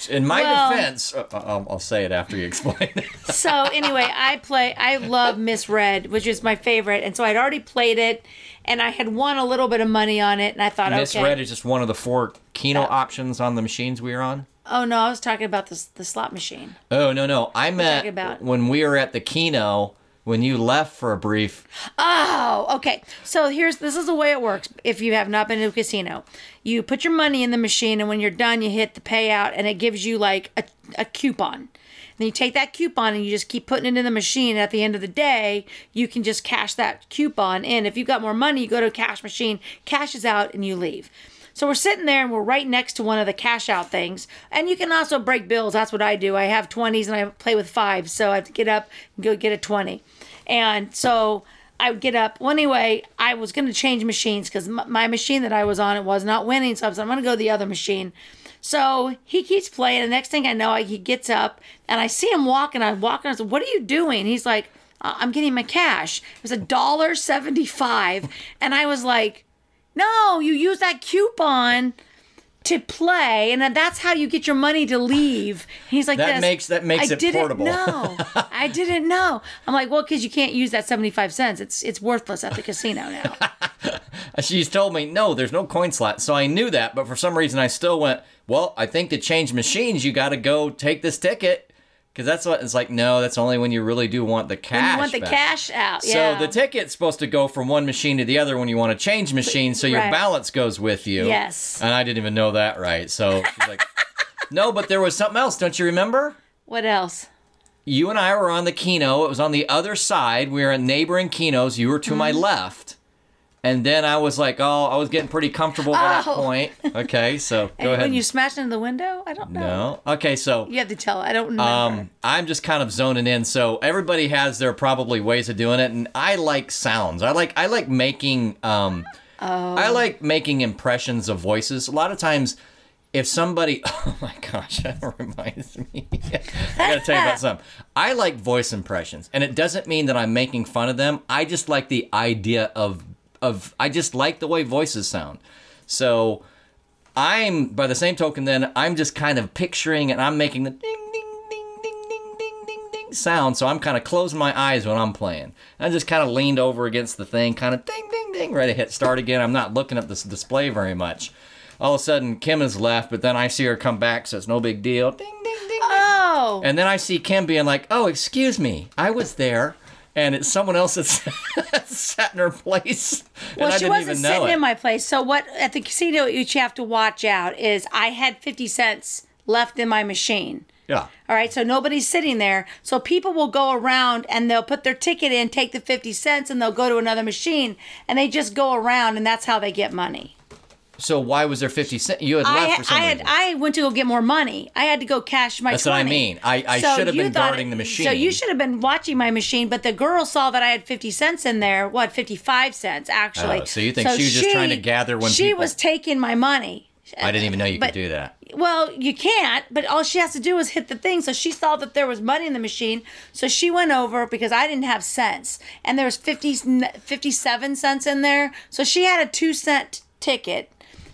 In my Well- defense, uh, I'll, I'll say it after you explain it. so anyway, I play. I love Miss Red, which is my favorite, and so I'd already played it, and I had won a little bit of money on it, and I thought, Miss okay. Red is just one of the four Keno options on the machines we were on. oh no, I was talking about the the slot machine. Oh no no, I meant about? when we were at the Keno when you left for a brief. Oh, okay. So here's this is the way it works. If you have not been to a casino, you put your money in the machine, and when you're done, you hit the payout, and it gives you like a, a coupon. Then you take that coupon and you just keep putting it in the machine. At the end of the day, you can just cash that coupon in. If you've got more money, you go to a cash machine, cashes out, and you leave. So we're sitting there and we're right next to one of the cash out things. And you can also break bills. That's what I do. I have 20s and I play with fives. So I have to get up and go get a 20. And so I would get up. Well, anyway, I was going to change machines because my, machine that I was on it was not winning. So I was like, I'm going to go to the other machine. So he keeps playing. The next thing I know, he gets up and I see him walking. I walk and I said, What are you doing? He's like, "Uh, I'm getting my cash. It was a dollar seventy-five, and I was like, No, you use that coupon to play, and that's how you get your money to leave. He's like, That this. makes- that makes I it didn't portable." know. I didn't know. I'm like, well, because you can't use that seventy-five cents. It's it's worthless at the casino now. She's told me no, there's no coin slot, so I knew that. But for some reason, I still went. Well, I think to change machines, you got to go take this ticket because that's what it's like. No, that's only when you really do want the cash. you want the back. cash out. Yeah. So the ticket's supposed to go from one machine to the other when you want to change machines, so your Right. balance goes with you. Yes. And I didn't even know that right. So she's like, no, but there was something else. Don't you remember? what else? You and I were on the Keno. It was on the other side. We were in neighboring Kenos. You were to my Mm-hmm. left. And then I was like, oh, I was getting pretty comfortable by that Oh. point. Okay, so go And ahead. When you smashed into the window, I don't know. no. Okay, so You have to tell. I don't remember. um, I'm just kind of zoning in. So everybody has their probably ways of doing it, and I like sounds. I like I like making um, I like making impressions of voices. A lot of times, if somebody, oh my gosh, that reminds me. I gotta tell you about something. I like voice impressions, and it doesn't mean that I'm making fun of them. I just like the idea of of. I just like the way voices sound. So, I'm by the same token, then I'm just kind of picturing, and I'm making the ding ding ding ding ding ding ding ding sound. So I'm kind of closing my eyes when I'm playing. I just kind of leaned over against the thing, kind of ding ding ding, ready to hit start again. I'm not looking at this display very much all of a sudden Kim has left, but then I see her come back, so it's no big deal. Ding, ding, ding. ding. Oh. And then I see Kim being like, "Oh, excuse me, I was there." And it's someone else that's sat in her place. Well, and I she didn't wasn't even know sitting it. in my place. So what at the casino what you have to watch out is I had 50 cents left in my machine. yeah. All right, so nobody's sitting there. So people will go around and they'll put their ticket in, take the 50 cents, and they'll go to another machine and they just go around and that's how they get money. So why was there 50 cents? You had I, left for some I had reason. I went to go get more money. I had to go cash my That's what I mean. I- I So should have been guarding the machine. So you should have been watching my machine, but the girl saw that I had 50 cents in there. What, 55 cents actually. Oh, so you think she was just trying to gather when She people- was taking my money. I didn't even know you But- could do that. Well, you can't, but all she has to do is hit the thing. So she saw that there was money in the machine. So she went over because I didn't have cents. And there was 50, 57 cents in there. So she had a two cent ticket.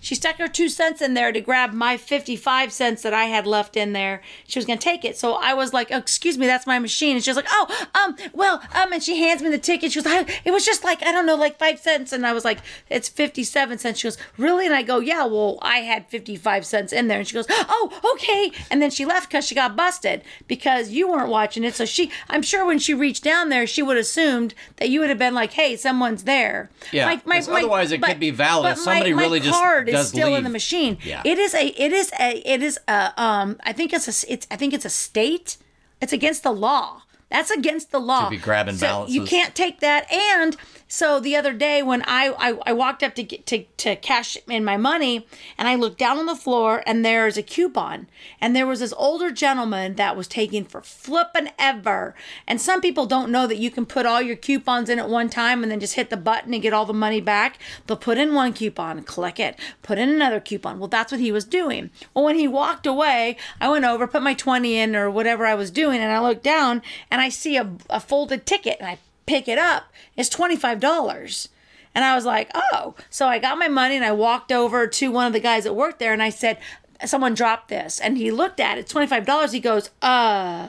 She stuck her two cents in there to grab my 55 cents that I had left in there. She was going to take it. So I was like, oh, excuse me, that's my machine. And she was like, oh, um, well, um, and she hands me the ticket. She goes, I, it was just like, I don't know, like five cents. And I was like, it's 57 cents. She goes, really? And I go, yeah, well, I had 55 cents in there. And she goes, oh, okay. And then she left because she got busted because you weren't watching it. So she, I'm sure when she reached down there, she would have assumed that you would have been like, hey, someone's there. Yeah, 'cause otherwise it could be valid somebody my, really my just is still in the machine. Yeah. It is a, it is a, it is a, um, I think it's a, it's, I think it's a state. It's against the law. That's against the law. To be grabbing so You can't take that. And so the other day when I, I, I walked up to get to, to cash in my money and I looked down on the floor and there's a coupon and there was this older gentleman that was taking for flipping ever. And some people don't know that you can put all your coupons in at one time and then just hit the button and get all the money back. They'll put in one coupon, click it, put in another coupon. Well, that's what he was doing. Well, when he walked away, I went over, put my 20 in or whatever I was doing, and I looked down and I see a, a folded ticket and I pick it up. It's $25. And I was like, oh. So I got my money and I walked over to one of the guys that worked there and I said, someone dropped this. And he looked at it, $25. He goes, uh,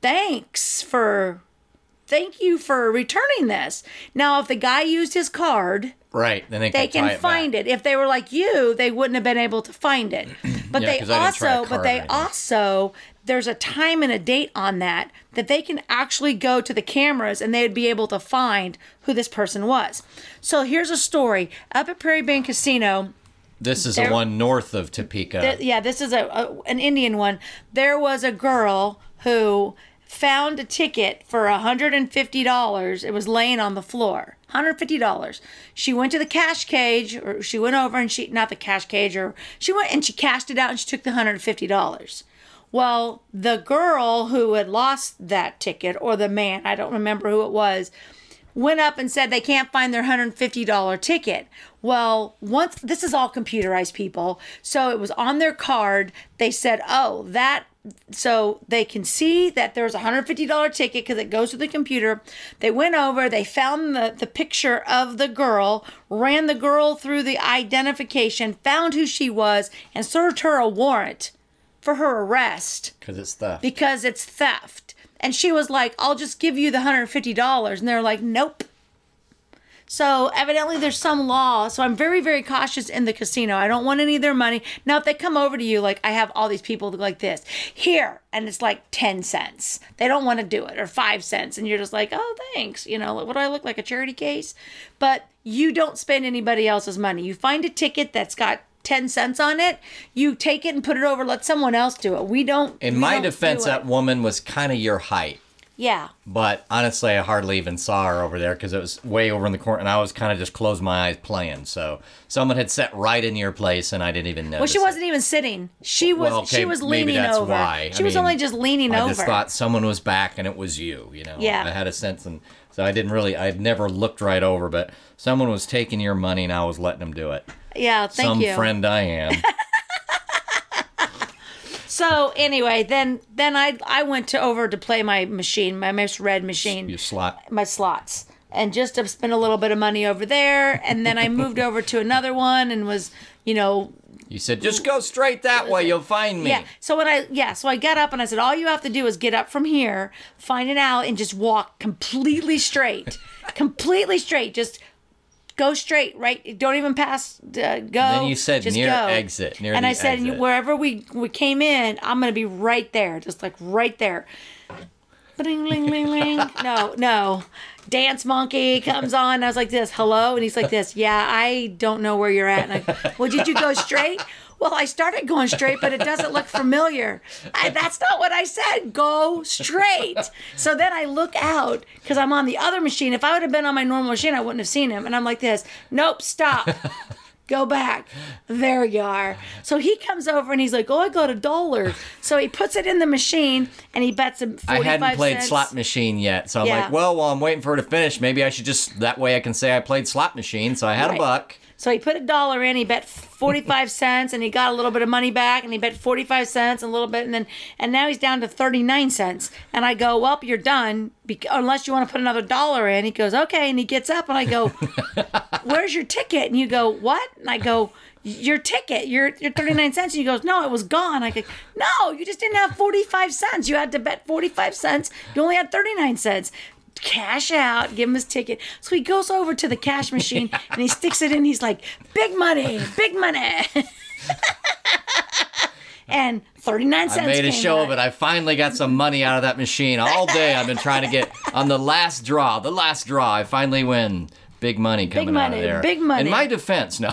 thanks for, thank you for returning this. Now, if the guy used his card, Right. Then they, they can, can find back. it. If they were like you, they wouldn't have been able to find it. But Yeah, they 'cause I didn't try a also, but they also, there's a time and a date on that that they can actually go to the cameras and they would be able to find who this person was. So here's a story up at Prairie Band Casino. This is There- the one north of Topeka. Th- yeah, this is a, a an Indian one. There was a girl who found a ticket for $150. It was laying on the floor. $150. She went to the cash cage or she went over and she not the cash cage or she went and she cashed it out and she took the $150. Well, the girl who had lost that ticket or the man, I don't remember who it was, went up and said they can't find their $150 ticket. Well, once this is all computerized people, so it was on their card. They said, "Oh, that so they can see that there's a $150 ticket because it goes to the computer. They went over, they found the, the picture of the girl, ran the girl through the identification, found who she was, and served her a warrant for her arrest Because it's theft. because it's theft. And she was like, I'll just give you the $150. And they're like, nope. So evidently there's some law. So I'm very, very cautious in the casino. I don't want any of their money. Now, if they come over to you, like I have all these people like this here, and it's like 10 cents. They don't want to do it, or five cents. And you're just like, oh, thanks. You know, what do I look like? A charity case? But you don't spend anybody else's money. You find a ticket that's got 10 cents on it, you take it and put it over, let someone else do it. We don't. In we my don't defense, it. that woman was kind of your height. Yeah. But honestly, I hardly even saw her over there because it was way over in the corner, and I was kind of just closed my eyes playing. So someone had sat right in your place, and I didn't even know. Well, she wasn't even sitting. She was. Well, okay, she was maybe leaning that's over. Why. She I was mean, only just leaning I over. I just thought someone was back, and it was you. You know. Yeah. I had a sense, and so I didn't really. I'd never looked right over, but someone was taking your money, and I was letting them do it. Yeah. Thank Some you. Some friend I am. So anyway, then then I I went to over to play my machine, my Miss Red machine. you slot. my slots and just to spend a little bit of money over there and then i moved over to another one and was you know You said just go straight that way. You'll find me. yeah so when i yeah so i got up and i said all you have to do is get up from here find an alley and just walk completely straight completely straight just go straight right don't even pass uh, go then you said near go. exit, near and i said exit. wherever we we came in i'm gonna be right there just like right there Bling, ling, ling, ling. No, no. Dance monkey comes on. I was like this, hello, and he's like this. Yeah, I don't know where you're at. And I, well, did you go straight? Well, I started going straight, but it doesn't look familiar. I, that's not what I said. Go straight. So then I look out because I'm on the other machine. If I would have been on my normal machine, I wouldn't have seen him. And I'm like this. Nope, stop. Go back. There you are. So he comes over and he's like, "Oh, I got a dollar." So he puts it in the machine and he bets him I hadn't played cents. slot machine yet, so I'm Yeah. like, well, while I'm waiting for her to finish, maybe I should just that way I can say I played slot machine. So I had Right. a buck. So he put a dollar in, he bet 45 cents and he got a little bit of money back and he bet 45 cents and a little bit and then and now he's down to 39 cents. And I go, "Well, you're done unless you want to put another dollar in." He goes, "Okay." And he gets up and I go, "Where's your ticket?" And you go, "What?" And I go, your ticket, your your 39 cents. And he goes, no, it was gone. I go, no, you just didn't have 45 cents. You had to bet 45 cents. You only had 39 cents. Cash out, give him his ticket. So he goes over to the cash machine and he sticks it in. He's like, big money, big money. and 39 cents. I made a show out. of it. I finally got some money out of that machine. All day I've been trying to get on the last draw. The last draw, I finally win. Big money coming out money, of there. big money. In my defense, no.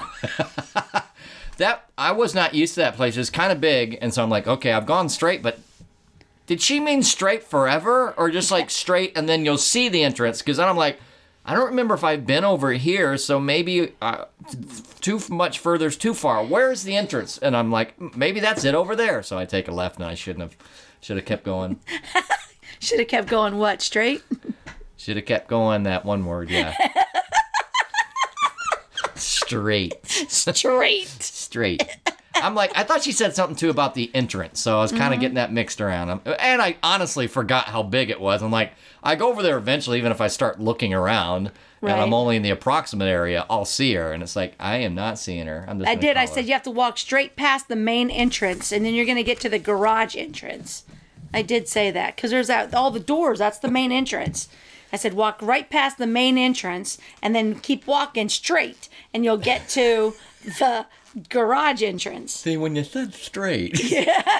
that I was not used to that place. It's kind of big, and so I'm like, okay, I've gone straight, but did she mean straight forever, or just like straight and then you'll see the entrance? Because then I'm like, I don't remember if I've been over here, so maybe uh, too much further is too far. Where's the entrance? And I'm like, maybe that's it over there. So I take a left, and I shouldn't have. Should have kept going. Should have kept going, what, straight? Should have kept going. That one word, yeah. Straight, Straight. straight. I'm like, I thought she said something too about the entrance, so I was kind of Mm-hmm. getting that mixed around. Um, And I honestly forgot how big it was. I'm like, I go over there eventually, even if I start looking around. And I'm only in the approximate area, I'll see her. And it's like, I am not seeing her. I'm just I did. I call said you have to walk straight past the main entrance, and then you're going to get to the garage entrance. I did say that because there's that, all the doors. That's the main entrance. I said walk right past the main entrance, and then keep walking straight, and you'll get to the garage entrance. See, when you said straight. Yeah.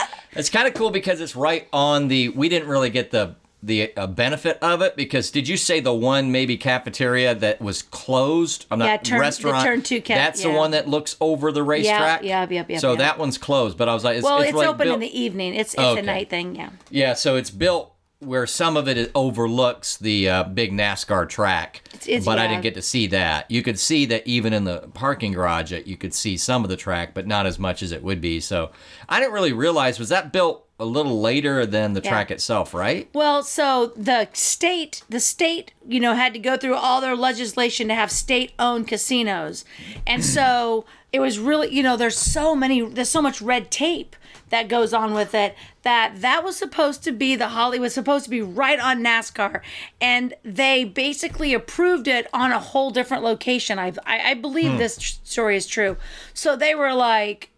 it's kind of cool because it's right on the. We didn't really get the the uh, benefit of it because did you say the one maybe cafeteria that was closed? I'm not Yeah, turn- the restaurant. turn two ca- That's the one that looks over the racetrack. yeah, yep, yep, So that one's closed, but I was like, it's, Well, it's, it's, like open built- in the evening. It's it's Okay. a night thing. Yeah. Yeah, so it's built where some of it overlooks the uh, big NASCAR track. it's- but I didn't get to see that. You could see that even in the parking garage, you could see some of the track, but not as much as it would be. So I didn't really realize was that built a little later than the Yeah. track itself, right? Well, so the state, the state, you know, had to go through all their legislation to have state-owned casinos, and so it was really, you know, there's so many, there's so much red tape that goes on with it that that was supposed to be the Hollywood supposed to be right on NASCAR, and they basically approved it on a whole different location. I I, I believe hmm. this tr- story is true. So they were like.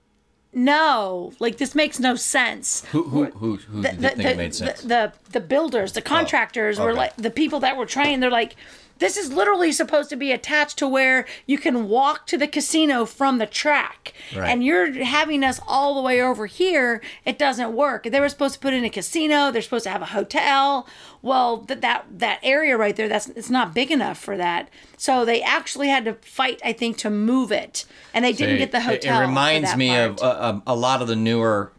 No, like this makes no sense Who who who, who did the, think the, it made sense? The, the the builders, the oh, contractors were okay. like the people that were trying. They're like, this is literally supposed to be attached to where you can walk to the casino from the track, Right. and you're having us all the way over here. It doesn't work. They were supposed to put in a casino. They're supposed to have a hotel. Well, that that that area right there, that's it's not big enough for that. So they actually had to fight, I think, to move it, and they didn't get the It- hotel. It, for reminds me part. of um, a lot of the newer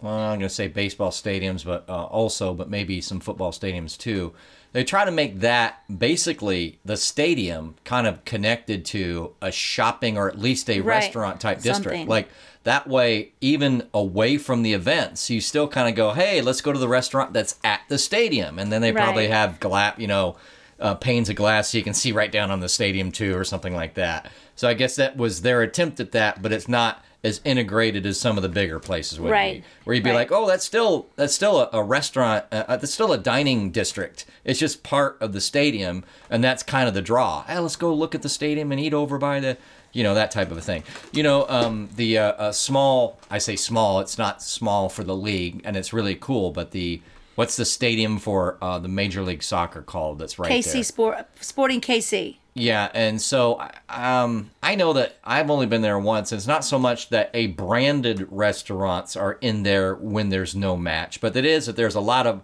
well, I'm going to say baseball stadiums, but uh, also, but maybe some football stadiums too. They try to make that basically the stadium kind of connected to a shopping or at least a Right. restaurant type district. Like that way, even away from the events, you still kind of go, hey, let's go to the restaurant that's at the stadium. And then they probably have gla- you know, uh, panes of glass so you can see right down on the stadium too, or something like that. So I guess that was their attempt at that, but it's not as integrated as some of the bigger places would Right. be, where you'd be Right. like, oh, that's still that's still a, a restaurant, uh, uh, that's still a dining district. It's just part of the stadium, and that's kind of the draw. Hey, let's go look at the stadium and eat over by the, you know, that type of a thing. You know, um, the uh, uh, small, I say small, it's not small for the league, and it's really cool, but the What's the stadium for uh, the Major League Soccer called? That's right KC there. Sport Sporting KC. Yeah, and so um, I know that I've only been there once. It's not so much that a branded restaurants are in there when there's no match, but it is that there's a lot of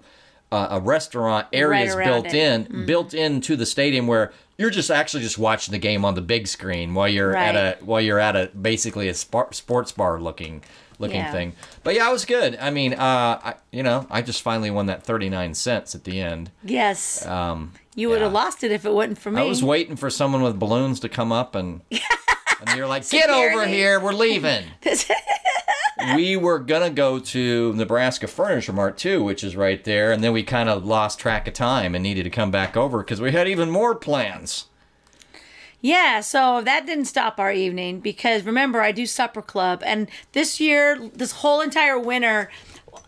uh, a restaurant areas around built it. in, built into the stadium where you're just actually just watching the game on the big screen while you're at a while you're at a basically a sports bar looking looking Yeah. thing. But yeah, it was good. I mean, uh, I, you know, I just finally won that 39 cents at the end. Yes. Um, you would have lost it if it wasn't for me. I was waiting for someone with balloons to come up and and you're like, get over here, we're leaving. we were gonna go to Nebraska Furniture Mart too, which is right there, and then we kind of lost track of time and needed to come back over because we had even more plans. Yeah, so that didn't stop our evening because remember I do supper club and this year this whole entire winter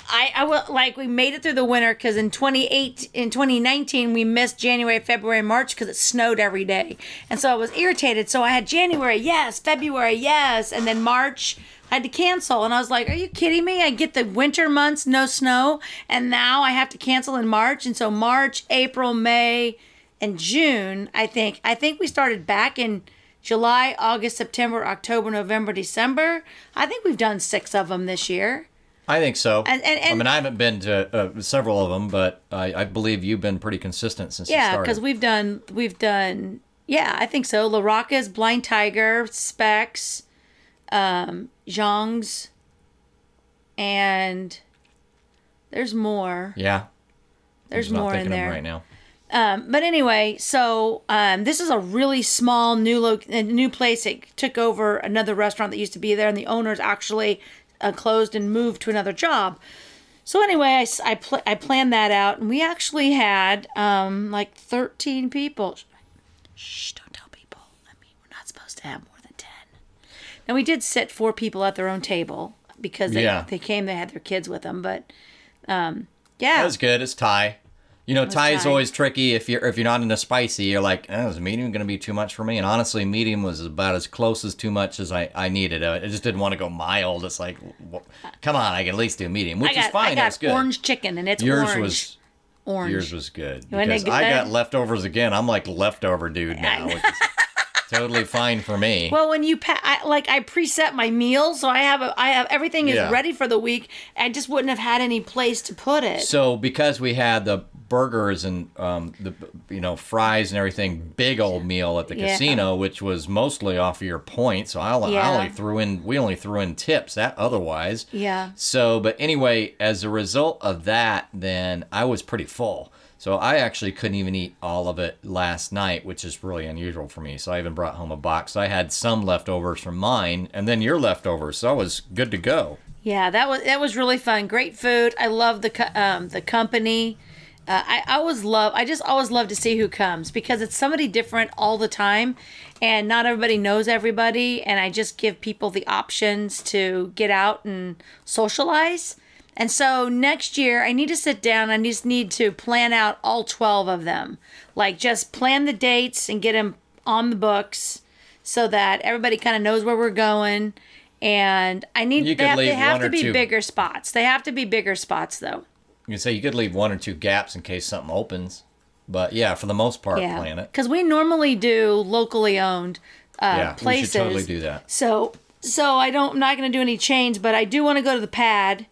I I will like we made it through the winter cuz in 28 in 2019 we missed January, February, March cuz it snowed every day. And so I was irritated. So I had January, yes, February, yes, and then March I had to cancel and I was like, "Are you kidding me? I get the winter months no snow and now I have to cancel in March." And so March, April, May, and June, I think. I think we started back in July, August, September, October, November, December. I think we've done six of them this year. I think so. And- and- I mean, I haven't been to uh, several of them, but I, I believe you've been pretty consistent since Yeah, because we've done we've done yeah, I think so. La Rocca's, Blind Tiger, Specs, um, Zhang's, and there's more. yeah, There's I'm just not more in there. right now. Um, but anyway, so um, this is a really small new lo- new place. It took over another restaurant that used to be there, and the owners actually uh, closed and moved to another job. So anyway, I, I, pl- I planned that out, and we actually had um, like 13 people. Shh, don't tell people. I mean, we're not supposed to have more than 10. Now, we did sit four people at their own table because they, Yeah. they came, they had their kids with them, but um, yeah. That was good. It's Thai. You know, Thai is always tricky if you're if you're not into spicy. You're like, oh, is medium going to be too much for me? And honestly, medium was about as close as too much as I, I needed. Uh, I just didn't want to go mild. It's like, well, come on, I can at least do medium, which got, is fine. I got good. orange chicken, and it's yours orange. was orange. yours was good because I got leftovers again. I'm like leftover dude now, totally fine for me. Well, when you pa- I, like I preset my meals, so I have a, I have everything is Yeah. ready for the week. I just wouldn't have had any place to put it. So because we had the burgers and um, the you know fries and everything, big old meal at the Yeah. casino, which was mostly off of your point. So I, Yeah. I only threw in we only threw in tips. That otherwise. Yeah. So, but anyway, as a result of that, then I was pretty full. So I actually couldn't even eat all of it last night, which is really unusual for me. So I even brought home a box. I had some leftovers from mine, and then your leftovers. So I was good to go. Yeah, that was that was really fun. Great food. I love the um, the company. Uh, I I always love. I just always love to see who comes because it's somebody different all the time, and not everybody knows everybody. And I just give people the options to get out and socialize. And so next year, I need to sit down. I just need to plan out all twelve of them. Like just plan the dates and get them on the books so that everybody kind of knows where we're going. And I need You they have, they have to be two. bigger spots. They have to be bigger spots though. You can say you could leave one or two gaps in case something opens. But yeah, for the most part, Yeah. plan it. Because we normally do locally owned uh, Yeah, we should places. totally do that. So so I don't I'm not going to do any change, but I do want to go to the pad.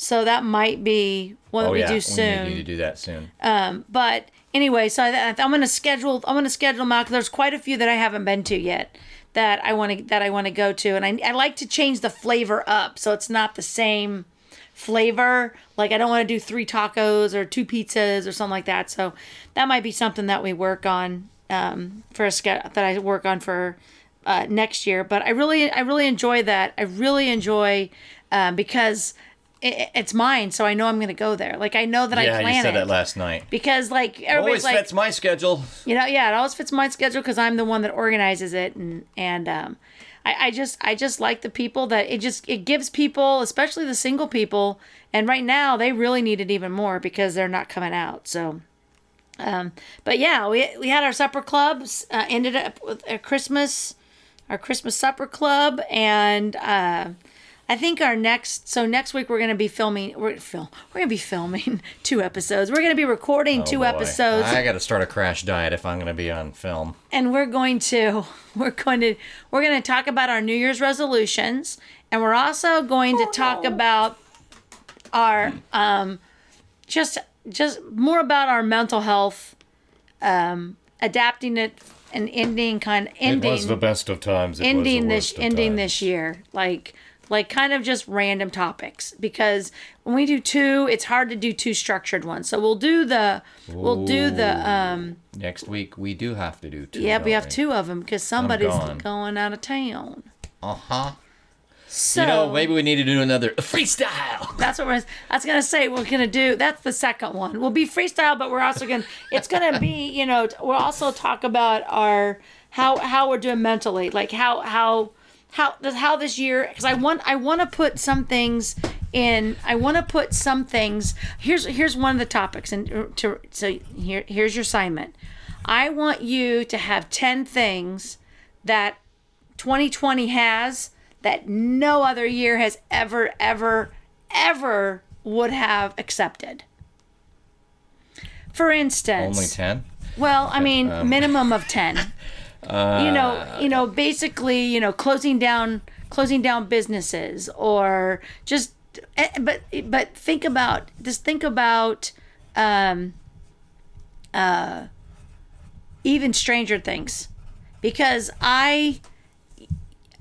So that might be one that Oh we yeah, do soon. we need to do that soon. But anyway, so I, I'm going to schedule. I'm going to schedule them out there's quite a few that I haven't been to yet that I want to that I want to go to, and I I like to change the flavor up so it's not the same flavor. Like I don't want to do three tacos or two pizzas or something like that. So that might be something that we work on um, for a ske- that I work on for uh, next year. But I really I really enjoy that. I really enjoy um, because it, it's mine, so I know I'm going to go there. Like I know that I Yeah, plan you said it that last night. because like everybody's Always like fits my schedule. you know yeah it always fits my schedule because i'm the one that organizes it and and um I, I just i just like the people that it just it gives people especially the single people and right now they really need it even more because they're not coming out so um but yeah we we had our supper clubs uh, ended up with a christmas our christmas supper club and uh I think our next so next week we're gonna be filming we're film we're gonna be filming two episodes. We're gonna be recording two Oh, boy. episodes I got to start a crash diet if I'm going to be on film. and we're going to we're going to we're going to talk about our new year's resolutions and we're also going to talk about our um just just more about our mental health um adapting it and ending kind of ending It was the best of times. It ending was the this of ending times. this year like like kind of just random topics because when we do two it's hard to do two structured ones so we'll do the we'll do the um Next week we do have to do two. yeah, we have two of them because somebody's going out of town. Uh huh. So You know, maybe we need to do another freestyle. that's what we're. that's gonna say we're gonna do. That's the second one. We'll be freestyle, but we're also gonna. It's gonna be. You know, we'll also talk about our how how we're doing mentally, like how how how how this year. Because I want I want to put some things in. I want to put some things. Here's here's one of the topics, and to so here here's your assignment. I want you to have ten things that 2020 has that no other year has ever, ever, ever would have accepted. For instance, Only ten. well, I mean, Um, minimum of 10. you know, you know, basically, you know, closing down closing down businesses or just eh, but but think about just think about um uh even stranger things because I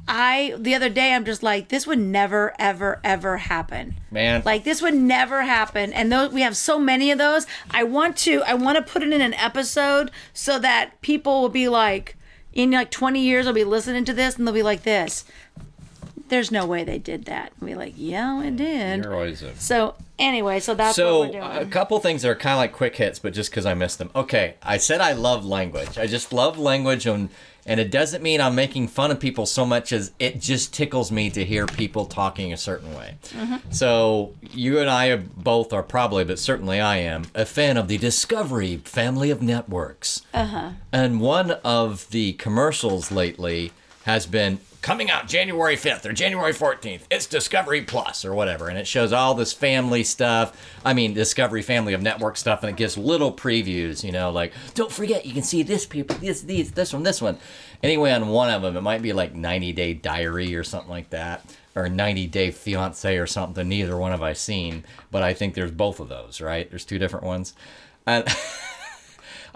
I the other day I'm just like this would never ever ever happen. Man. Like this would never happen and those we have so many of those. I want to I want to put it in an episode so that people will be like in like 20 years I'll be listening to this and they'll be like this. There's no way they did that. And be like, "Yeah, it did." You're always a So, anyway, so that's So what we're doing. a couple things that are kind of like quick hits, but just because I missed them. Okay, I said I love language. I just love language, and and it doesn't mean I'm making fun of people so much as it just tickles me to hear people talking a certain way. Mm-hmm. So you and I are both are probably, but certainly I am a fan of the Discovery family of networks. Uh-huh. And one of the commercials lately has been coming out January 5th or January 14th. It's Discovery Plus or whatever. And it shows all this family stuff. I mean, Discovery family of network stuff. And it gives little previews, you know, like, don't forget, you can see this people, this, these, this one, this one. Anyway, on one of them, it might be like 90 Day Diary or something like that. Or 90 Day Fiance or something. Neither one have I seen. But I think there's both of those, right? There's two different ones. And.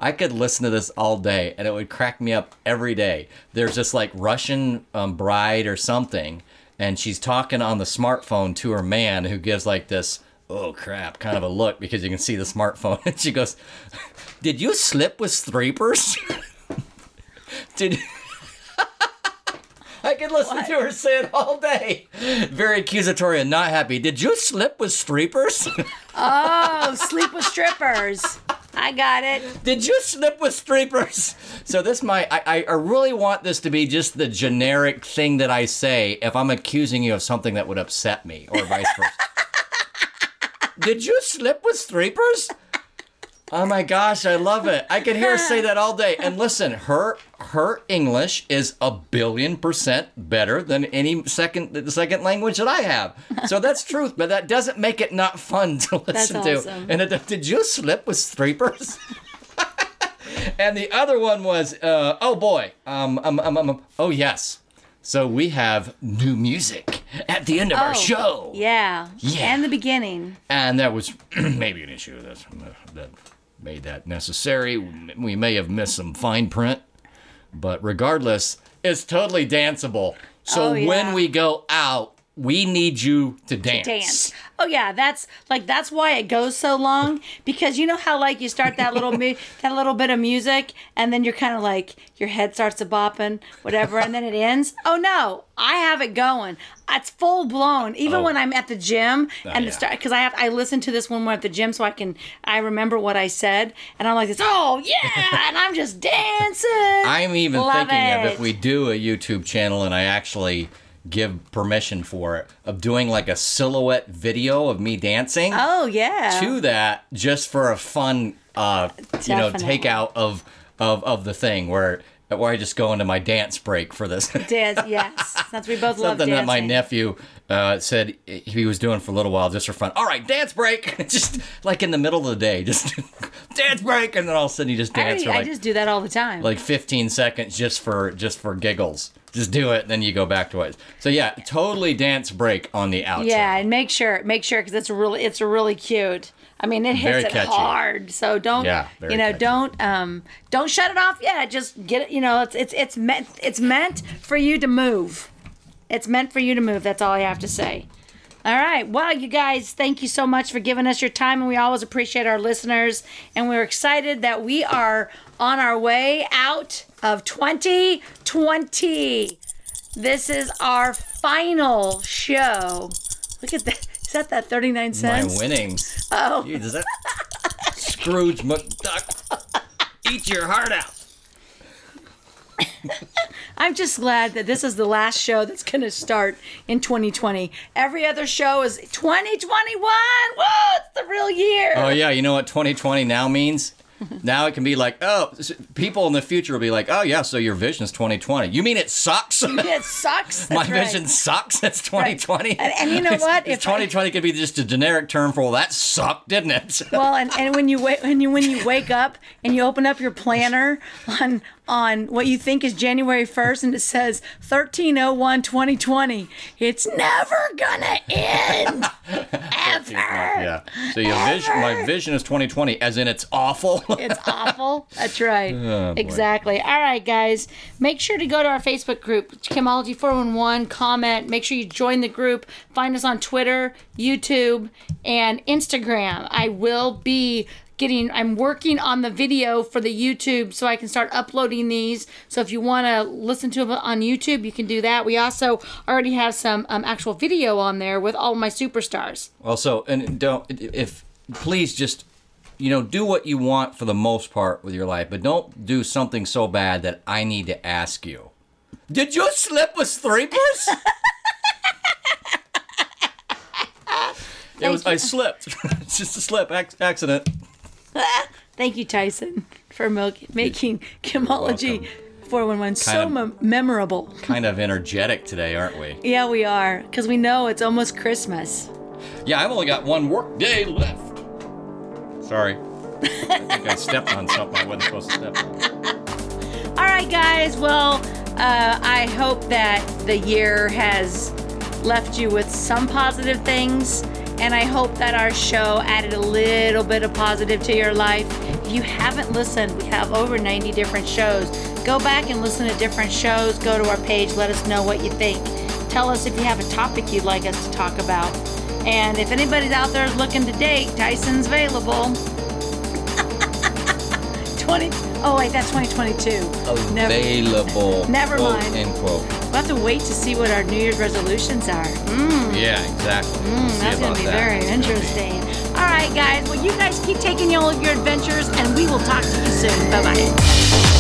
I could listen to this all day and it would crack me up every day. There's this like Russian um, bride or something, and she's talking on the smartphone to her man who gives like this, oh crap, kind of a look because you can see the smartphone. And she goes, Did you slip with streepers? Did. I could listen to her say it all day. Very accusatory and not happy. Did you slip with strippers? oh, sleep with strippers. I got it. Did you slip with streepers? So this might I, I really want this to be just the generic thing that I say if I'm accusing you of something that would upset me or vice versa. Did you slip with streepers? Oh my gosh, I love it. I could hear her say that all day. And listen, her her English is a billion percent better than any second the second language that I have. So that's truth, but that doesn't make it not fun to listen to. awesome. And it, did you slip with streepers? and the other one was, uh, oh boy, um, um, um, um, oh yes. So we have new music at the end of our Oh, show. Yeah. Yeah. And the beginning. And that was maybe an issue that, that made that necessary. We may have missed some fine print, but regardless, it's totally danceable. So Oh, yeah. when we go out, we need you to dance. dance. Oh yeah, that's like that's why it goes so long because you know how like you start that little mu- that little bit of music and then you're kind of like your head starts to bopping whatever and then it ends. Oh no, I have it going. It's full blown. Even Oh. when I'm at the gym oh, and yeah. the start because I have I listen to this when we're at the gym so I can I remember what I said and I'm like this. Oh yeah, and I'm just dancing. I'm even Love thinking of if we do a YouTube channel and I actually give permission for it, of doing like a silhouette video of me dancing Oh yeah. to that just for a fun, uh, you know, Definitely. takeout of, of, of the thing where, where I just go into my dance break for this. Dance, yes. That's we both love Something dancing. that my nephew uh, said he was doing for a little while just for fun. All right, dance break. just like in the middle of the day, just dance break, and then all of a sudden you just I, dance for I like just do that all the time. like 15 seconds just for just for giggles. Just do it, then you go back to it. So yeah, totally dance break on the outro. Yeah, and make sure, make sure, because it's really, it's really cute. I mean, it hits Very it catchy. hard. So don't, Yeah, you know, catchy. don't, um, don't shut it off yet. Just get it. You know, it's, it's, it's meant, it's meant for you to move. It's meant for you to move. That's all I have to say. All right. Well, you guys, thank you so much for giving us your time, and we always appreciate our listeners. And we're excited that we are on our way out of 2020. This is our final show. Look at that. Is that that 39 cents? My winnings. Oh. Dude, is that Scrooge McDuck? Eat your heart out. I'm just glad that this is the last show that's going to start in 2020. Every other show is 2021. Whoa, it's the real year. Oh yeah, you know what 2020 now means? Now it can be like, oh, people in the future will be like, oh yeah, so your vision is 2020. You mean it sucks? It sucks. My right. vision sucks. It's 2020. And- and you know what? It's If I- 2020 could be just a generic term for well, that sucked, didn't it? Well, and, and when you wait, when you when you wake up and you open up your planner on on what you think is January 1st and it says 1301-2020, it's never gonna end. Ever. Oh yeah. So your vision, my vision is 2020, as in it's awful. It's awful. That's right. Oh, exactly. All right, guys. Make sure to go to our Facebook group, Kimology 411, comment. Make sure you join the group. Find us on Twitter, YouTube, and Instagram. I will be getting I'm working on the video for the YouTube so I can start uploading these. So if you want to listen to them on YouTube, you can do that. We also already have some um, actual video on there with all my superstars. Also, and don't if please just you know do what you want for the most part with your life, but don't do something so bad that I need to ask you. Did you slip with strippers? it was I slipped. it's just a slip ac- accident. Thank you, Tyson, for milk, making Kimology 411 so mem- memorable. Kind of energetic today, aren't we? Yeah, we are, because we know it's almost Christmas. Yeah, I've only got one work day left. Sorry. I think I stepped on something I wasn't supposed to step on. All right, guys. Well, uh, I hope that the year has left you with some positive things, and I hope that our show added a little bit of positive to your life. If you haven't listened, we have over 90 different shows. Go back and listen to different shows. Go to our page. Let us know what you think. Tell us if you have a topic you'd like us to talk about. And if anybody's out there looking to date, Tyson's available. 20. Oh wait, that's 2022. Never- Available. Never quote, mind. End quote. We'll have to wait to see what our New Year's resolutions are. Mm, Yeah, exactly. We'll that's going to be that. very It's gonna be- interesting. All right, guys. Well, you guys keep taking all of your adventures, and we will talk to you soon. Bye bye.